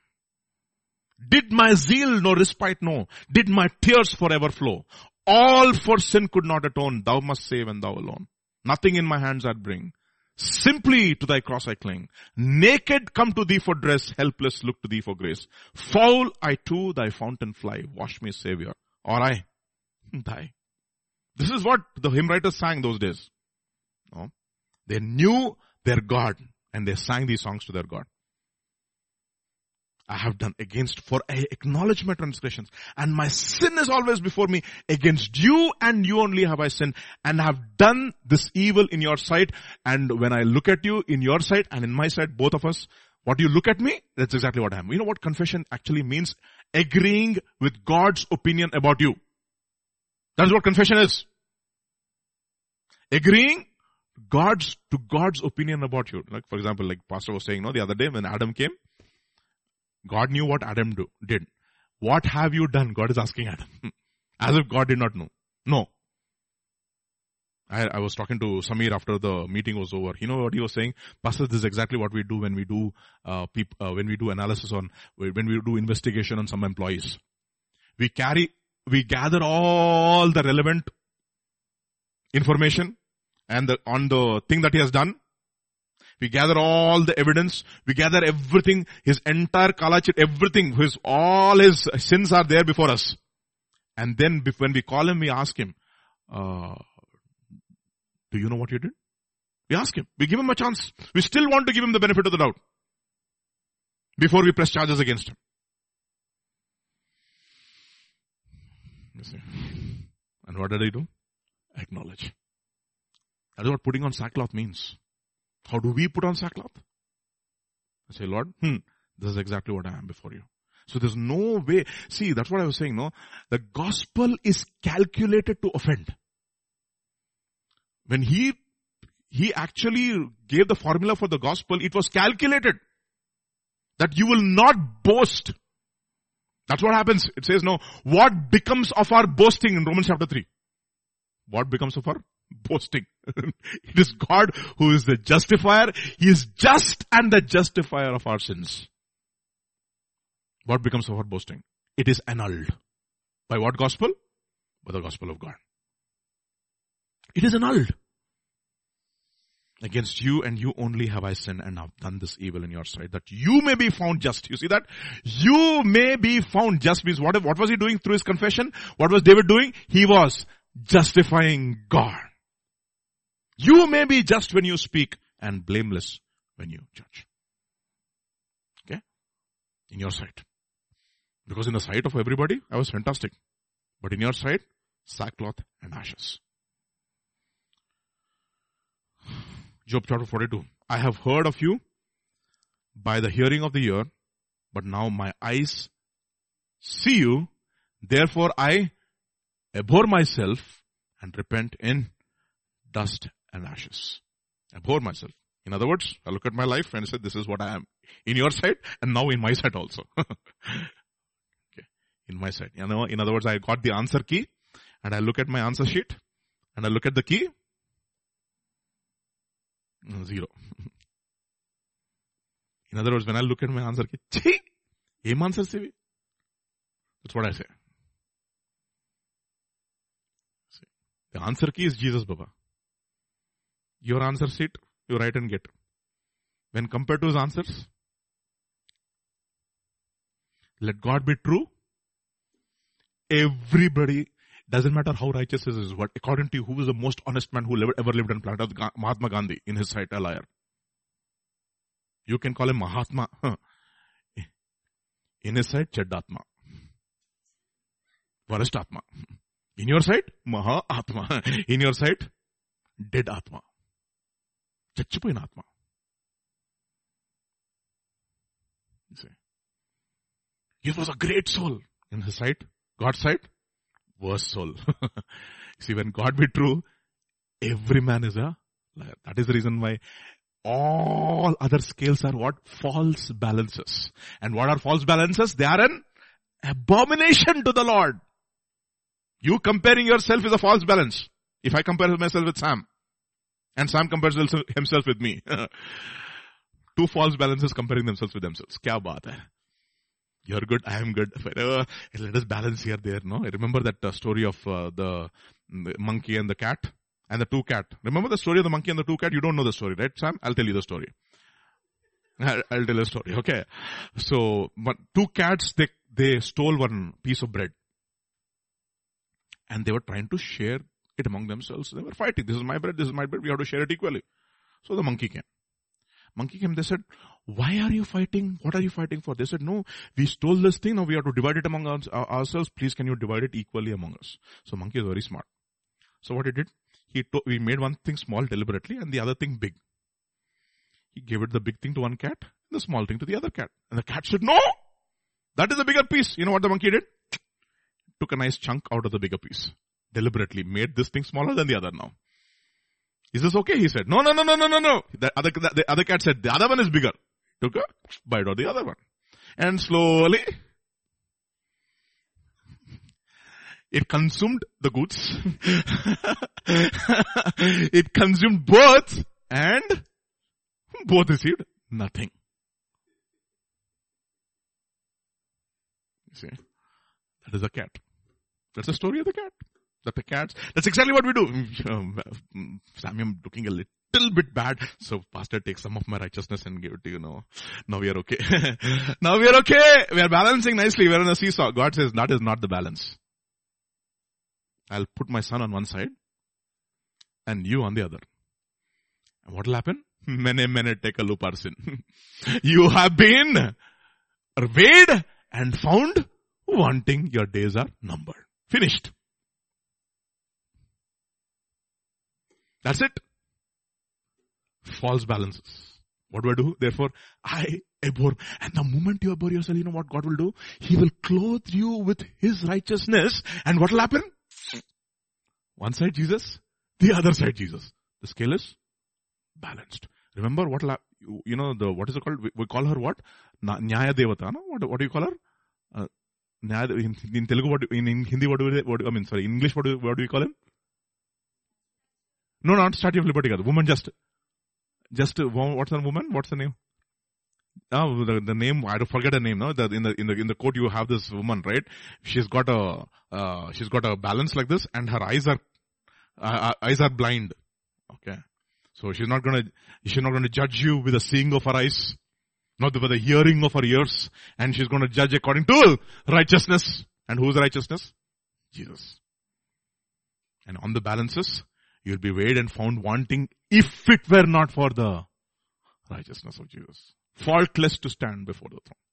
Did my zeal no respite know? Did my tears forever flow? All for sin could not atone. Thou must save and thou alone. Nothing in my hands I'd bring. Simply to thy cross I cling. Naked come to thee for dress, helpless look to thee for grace. Foul I to thy fountain fly. Wash me, Savior. Or I [LAUGHS] die. This is what the hymn writers sang those days. No? They knew their God and they sang these songs to their God. I have done against, for I acknowledge my transgressions and my sin is always before me. Against you and you only have I sinned and have done this evil in your sight. And when I look at you in your sight and in my sight, both of us, what do you look at me, that's exactly what I am. You know what confession actually means? Agreeing with God's opinion about you. That's what confession is. Agreeing God's, to God's opinion about you. Like, for example, like Pastor was saying, you no, the other day when Adam came, God knew what Adam do, did. What have you done? God is asking Adam. As if God did not know. No. I, I, was talking to Samir after the meeting was over. You know what he was saying? Pastor, this is exactly what we do when we do, uh, peop, uh, when we do analysis on, when we do investigation on some employees. We carry, we gather all the relevant information and the, on the thing that he has done. We gather all the evidence. We gather everything, his entire kalachit, everything, his, all his sins are there before us. And then when we call him, we ask him, uh, do you know what you did? We ask him. We give him a chance. We still want to give him the benefit of the doubt. Before we press charges against him. And what did he do? Acknowledge. That is what putting on sackcloth means. How do we put on sackcloth? I say, Lord, hmm, this is exactly what I am before you. So there's no way. See, that's what I was saying, no? The gospel is calculated to offend. When he, he actually gave the formula for the gospel, it was calculated that you will not boast. That's what happens. It says, no, what becomes of our boasting in Romans chapter 3? What becomes of our boasting. [LAUGHS] it is God who is the justifier. He is just and the justifier of our sins. What becomes of our boasting? It is annulled. By what gospel? By the gospel of God. It is annulled. Against you and you only have I sinned and have done this evil in your sight that you may be found just. You see that? You may be found just means what, what was he doing through his confession? What was David doing? He was justifying God. You may be just when you speak and blameless when you judge. Okay? In your sight. Because in the sight of everybody, I was fantastic. But in your sight, sackcloth and ashes. Job chapter 42. I have heard of you by the hearing of the ear, but now my eyes see you. Therefore I abhor myself and repent in dust and ashes. Abhor myself. In other words, I look at my life and say, this is what I am. In your sight and now in my sight also. [LAUGHS] okay. In my sight. You know, in other words, I got the answer key and I look at my answer sheet and I look at the key. Mm, zero. [LAUGHS] in other words, when I look at my answer key, chee, aim answer CV. That's what I say. See, the answer key is Jesus Baba. Your answer sheet, you write and get. When compared to his answers, let God be true. Everybody, doesn't matter how righteous is, what, according to you, who is the most honest man who ever lived on planet Earth? Mahatma Gandhi in his sight, a liar. You can call him Mahatma. In his sight, Cheddatma. Varasht Atma. In your sight, Mahatma. In your sight, dead Atma. చచ్చిపోయిన ఆత్మ He was a great soul in his sight. God's sight, worst soul. See, when God be true, every man is a liar. That is the reason why all other scales are what? False balances. And what are false balances? They are an abomination to the Lord. You comparing yourself is a false balance. If I compare myself with Sam, and Sam compares himself with me. [LAUGHS] Two false balances comparing themselves with themselves. Kya baat hai? You're good, I am good. Uh, let us balance here, there, no? Remember that uh, story of uh, the monkey and the cat? And the two cat. Remember the story of the monkey and the two cat? You don't know the story, right, Sam? I'll tell you the story. I'll, tell a story, okay? So, two cats, they, they stole one piece of bread. And they were trying to share it among themselves. They were fighting. This is my bread, this is my bread, we have to share it equally. So the monkey came. Monkey came, they said, why are you fighting? What are you fighting for? They said, no, we stole this thing, now we have to divide it among our, ourselves. Please can you divide it equally among us? So monkey is very smart. So what he did, he to, we made one thing small deliberately and the other thing big. He gave it the big thing to one cat, the small thing to the other cat. And the cat said, no! That is the bigger piece. You know what the monkey did? Took a nice chunk out of the bigger piece. Deliberately made this thing smaller than the other now. Is this okay? He said, no, no, no, no, no, no, no. The other, the, the other cat said, the other one is bigger. Took a bite of the other one. And slowly, it consumed the goods. [LAUGHS] it consumed both and both received nothing. You see, that is a cat. That's the story of the cat. The that's exactly what we do. Um, Sammy, I'm looking a little bit bad. So pastor takes some of my righteousness and give it to you know. Now we are okay. [LAUGHS] now we are okay. We are balancing nicely. We are on a seesaw. God says that is not the balance. I'll put my son on one side and you on the other. And what will happen? [LAUGHS] Mene mene take a loop sin. [LAUGHS] you have been weighed and found wanting. Your days are numbered. Finished. That's it. False balances. What do I do? Therefore, I abhor. And the moment you abhor yourself, you know what God will do? He will clothe you with His righteousness. And what will happen? One side Jesus, the other side Jesus. The scale is balanced. Remember what, you know, the, what is it called? We, call her what? Nyaya Devata, no? What, what do you call her? Uh, in, in Telugu, what, in, in Hindi, what do we, what, I mean, sorry, in English, what do, what do we call him? No, not Statue of Liberty. Woman just, just, what's the woman? What's the name? Oh, the, the name, I forget her name, no? The, in the, in the, in the court you have this woman, right? She's got a, uh, she's got a balance like this and her eyes are, uh, uh eyes are blind. Okay. So she's not gonna, she's not gonna judge you with the seeing of her eyes, not with the hearing of her ears, and she's gonna judge according to righteousness. And whose righteousness? Jesus. And on the balances, you'll be weighed and found wanting if it were not for the righteousness of Jesus. Faultless to stand before the throne.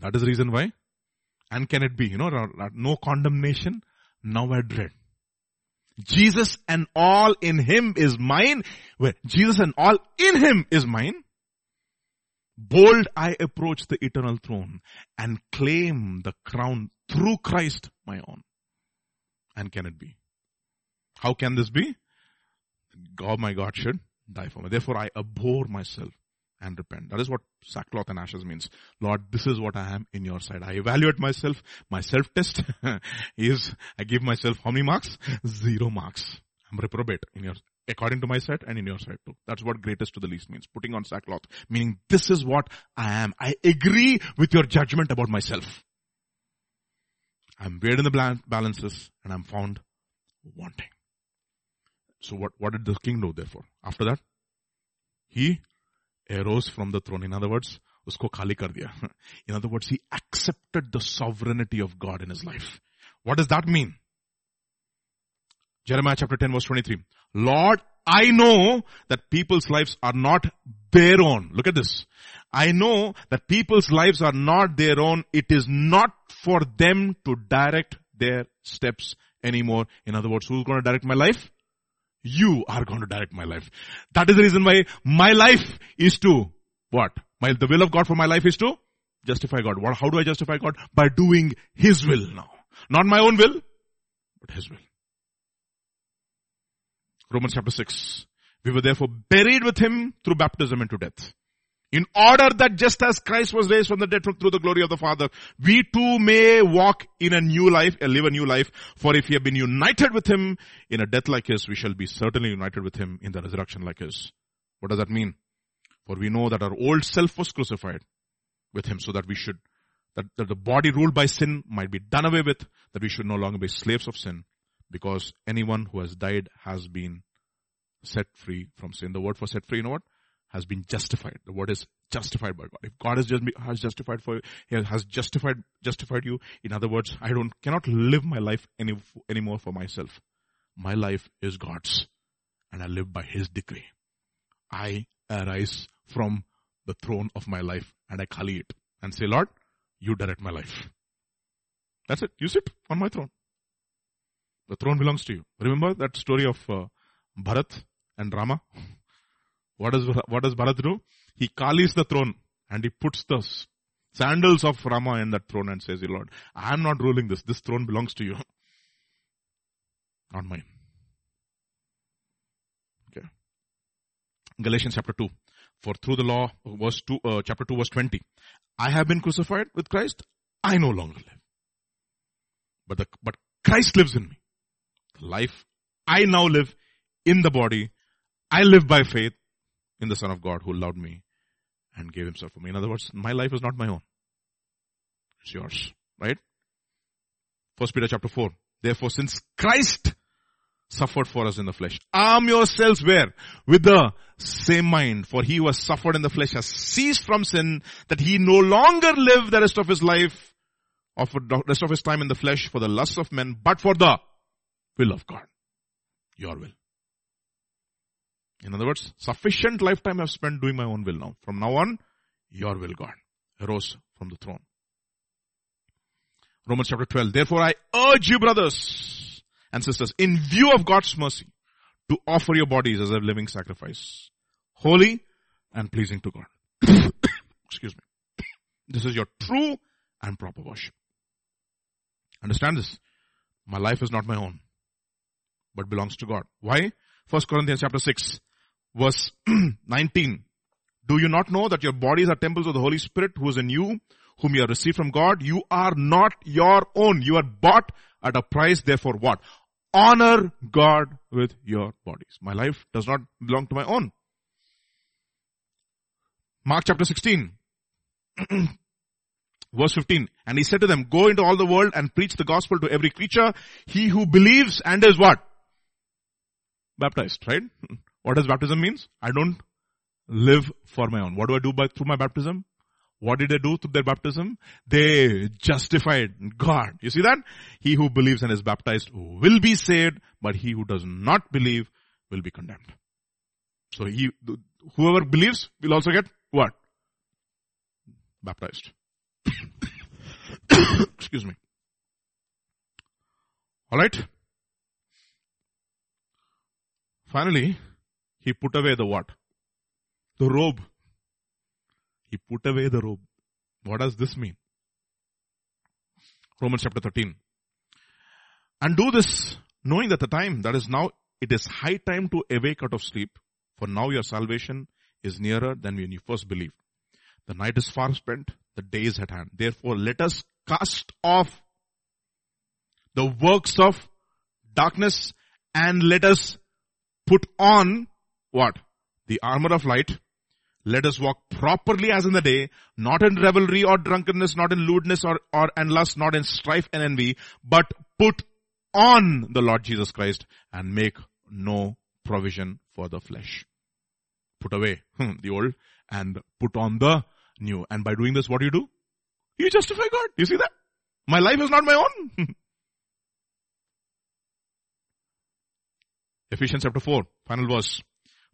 That is the reason why. And can it be, you know, no condemnation, now I dread. Jesus and all in him is mine. Where Jesus and all in him is mine. Bold I approach the eternal throne and claim the crown through Christ my own. And can it be? How can this be? God, my God should die for me. Therefore, I abhor myself and repent. That is what sackcloth and ashes means. Lord, this is what I am in your sight. I evaluate myself. My self-test [LAUGHS] is, I give myself how many marks? Zero marks. I'm reprobate in your, according to my sight and in your sight too. That's what greatest to the least means. Putting on sackcloth. Meaning this is what I am. I agree with your judgment about myself. I'm weighed in the balances and I'm found wanting. So what, what did the king do therefore? After that, he arose from the throne. In other words, usko khali kar diya. [LAUGHS] In other words, he accepted the sovereignty of God in his life. What does that mean? Jeremiah chapter 10 verse 23. Lord, I know that people's lives are not their own. Look at this. I know that people's lives are not their own. It is not for them to direct their steps anymore. In other words, who's going to direct my life? You are going to direct my life. That is the reason why my life is to what? My, the will of God for my life is to justify God. What, how do I justify God? By doing His will now. Not my own will, but His will. Romans chapter 6. We were therefore buried with Him through baptism into death. In order that just as Christ was raised from the dead through the glory of the Father, we too may walk in a new life, and live a new life. For if we have been united with Him in a death like His, we shall be certainly united with Him in the resurrection like His. What does that mean? For we know that our old self was crucified with Him so that we should, that, that the body ruled by sin might be done away with, that we should no longer be slaves of sin, because anyone who has died has been set free from sin. The word for set free, you know what? Has been justified. The word is justified by God. If God has just has justified for you, has justified justified you. In other words, I don't cannot live my life any anymore for myself. My life is God's, and I live by His decree. I arise from the throne of my life and I call it and say, Lord, you direct my life. That's it. You sit on my throne. The throne belongs to you. Remember that story of uh, Bharat and Rama? What does, what does Bharat do? He kalis the throne and he puts the sandals of Rama in that throne and says, Lord, I am not ruling this. This throne belongs to you. Not mine. Okay. Galatians chapter 2. For through the law, verse 2, uh, chapter 2 verse 20. I have been crucified with Christ. I no longer live. But the, but Christ lives in me. The life I now live in the body. I live by faith in the Son of God who loved me and gave himself for me. In other words, my life is not my own. It's yours. Right? First Peter chapter 4. Therefore, since Christ suffered for us in the flesh, arm yourselves where? With the same mind. For he who has suffered in the flesh has ceased from sin that he no longer live the rest of his life, of the rest of his time in the flesh for the lusts of men, but for the will of God. Your will. In other words, sufficient lifetime I've spent doing my own will now. From now on, your will, God. Arose from the throne. Romans chapter 12. Therefore I urge you brothers and sisters, in view of God's mercy, to offer your bodies as a living sacrifice. Holy and pleasing to God. [COUGHS] Excuse me. [COUGHS] This is your true and proper worship. Understand this. My life is not my own, but belongs to God. Why? First Corinthians chapter 6 verse [CLEARS THROAT] 19. Do you not know that your bodies are temples of the Holy Spirit who is in you, whom you have received from God? You are not your own. You are bought at a price. Therefore what? Honor God with your bodies. My life does not belong to my own. Mark chapter 16. [CLEARS THROAT] Verse 15. And he said to them, go into all the world and preach the gospel to every creature. He who believes and is what? Baptized, right? [LAUGHS] What does baptism means? I don't live for my own. What do I do by, through my baptism? What did they do through their baptism? They justified God. You see that? He who believes and is baptized will be saved, but he who does not believe will be condemned. So he, whoever believes will also get what? Baptized. [COUGHS] Excuse me. Alright? Finally, he put away the what? The robe. He put away the robe. What does this mean? Romans chapter 13. And do this knowing that the time that is now, it is high time to awake out of sleep. For now your salvation is nearer than when you first believed. The night is far spent, the day is at hand. Therefore let us cast off the works of darkness and let us put on what? The armor of light. Let us walk properly as in the day, not in revelry or drunkenness, not in lewdness or, or and lust, not in strife and envy, but put on the Lord Jesus Christ and make no provision for the flesh. Put away hmm, the old and put on the new. And by doing this, what do you do? You justify God. You see that? My life is not my own. [LAUGHS] Ephesians chapter 4, final verse.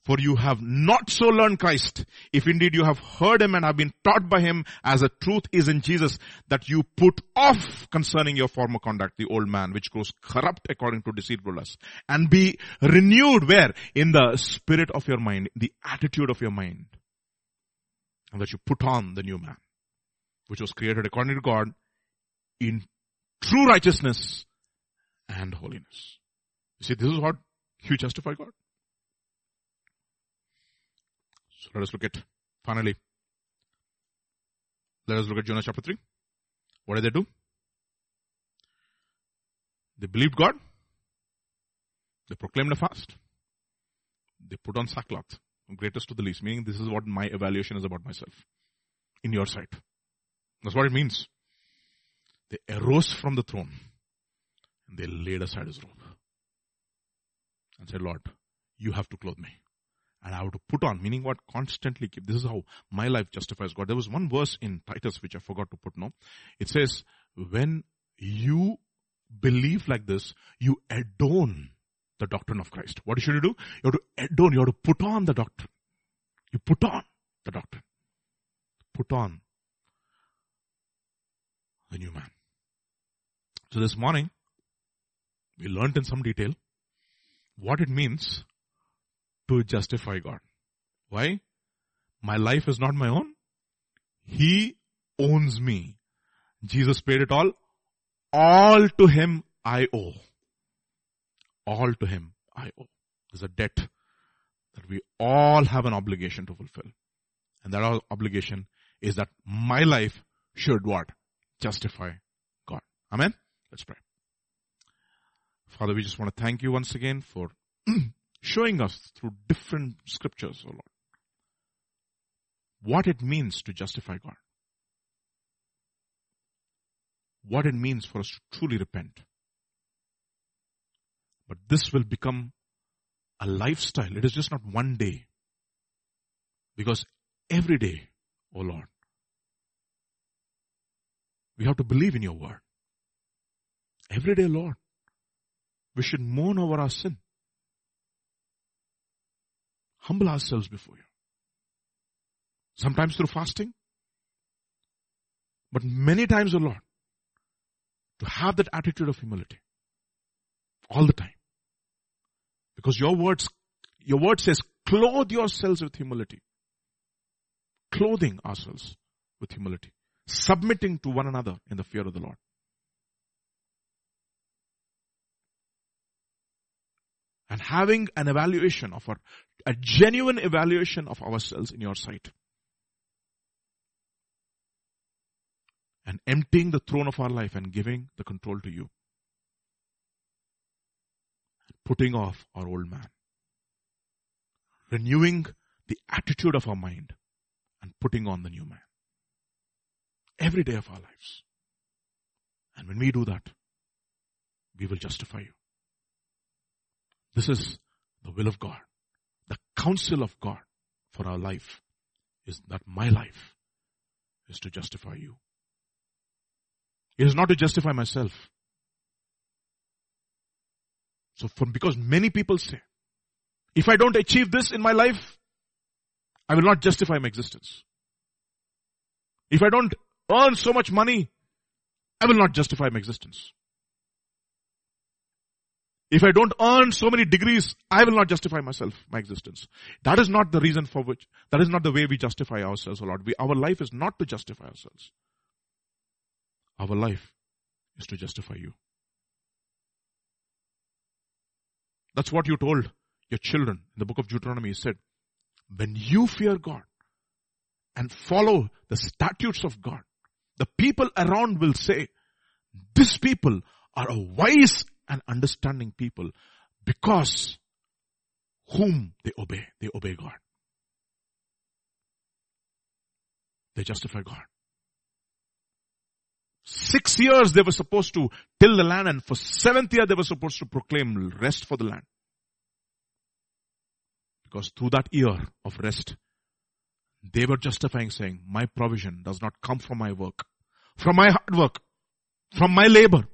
For you have not so learned Christ, if indeed you have heard him and have been taught by him as the truth is in Jesus, that you put off concerning your former conduct, the old man, which grows corrupt according to deceitfulness, and be renewed where? In the spirit of your mind, the attitude of your mind. And that you put on the new man, which was created according to God in true righteousness and holiness. You see, this is what you justify God. So let us look at, finally, let us look at Jonah chapter 3. What did they do? They believed God. They proclaimed a fast. They put on sackcloth, greatest to the least, meaning this is what my evaluation is about myself in your sight. That's what it means. They arose from the throne and they laid aside his robe and said, Lord, you have to clothe me. And I have to put on, meaning what? Constantly keep. This is how my life justifies God. There was one verse in Titus which I forgot to put no. It says, when you believe like this, you adorn the doctrine of Christ. What should you do? You have to adorn, you have to put on the doctrine. You put on the doctrine. Put on the new man. So this morning, we learned in some detail what it means to justify God. Why? My life is not my own. He owns me. Jesus paid it all. All to Him I owe. All to Him I owe. There's a debt that we all have an obligation to fulfill. And that obligation is that my life should what? Justify God. Amen? Let's pray. Father, we just want to thank you once again for [CLEARS THROAT] showing us through different scriptures, O Lord, what it means to justify God. What it means for us to truly repent. But this will become a lifestyle. It is just not one day. Because every day, O Lord, we have to believe in your word. Every day, Lord, we should mourn over our sin humble ourselves before you. Sometimes through fasting, but many times, O Lord, to have that attitude of humility all the time. Because your words, your word says, clothe yourselves with humility. Clothing ourselves with humility. Submitting to one another in the fear of the Lord. And having an evaluation of our a genuine evaluation of ourselves in your sight. And emptying the throne of our life and giving the control to you. Putting off our old man. Renewing the attitude of our mind and putting on the new man. Every day of our lives. And when we do that, we will justify you. This is the will of God the counsel of God for our life is that my life is to justify you. It is not to justify myself. So from, because many people say, if I don't achieve this in my life, I will not justify my existence. If I don't earn so much money, I will not justify my existence. If I don't earn so many degrees, I will not justify myself, my existence. That is not the reason for which, that is not the way we justify ourselves, O Lord. We, our life is not to justify ourselves. Our life is to justify you. That's what you told your children in the book of Deuteronomy. He said, when you fear God and follow the statutes of God, the people around will say, these people are a wise and understanding people because whom they obey. They obey God. They justify God. Six years they were supposed to till the land and for seventh year they were supposed to proclaim rest for the land. Because through that year of rest, they were justifying saying, my provision does not come from my work, from my hard work, from my labor.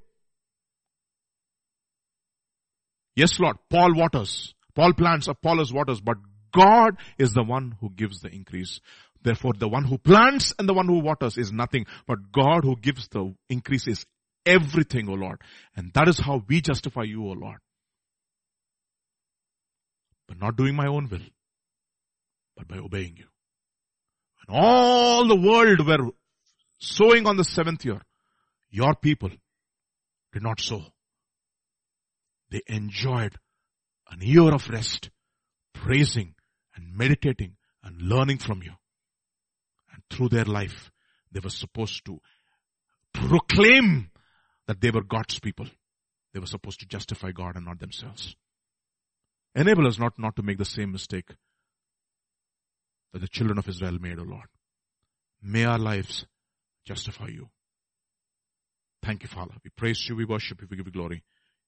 Yes, Lord. Paul waters. Paul plants, Apollos waters, but God is the one who gives the increase. Therefore, the one who plants and the one who waters is nothing, but God who gives the increase is everything, O Lord. And that is how we justify you, O Lord. But not doing my own will, but by obeying you. When all the world were sowing on the seventh year, your people did not sow. They enjoyed an year of rest, praising and meditating and learning from you. And through their life, they were supposed to proclaim that they were God's people. They were supposed to justify God and not themselves. Enable us not, not to make the same mistake that the children of Israel made, O Lord. May our lives justify you. Thank you, Father. We praise you, we worship you, we give you glory.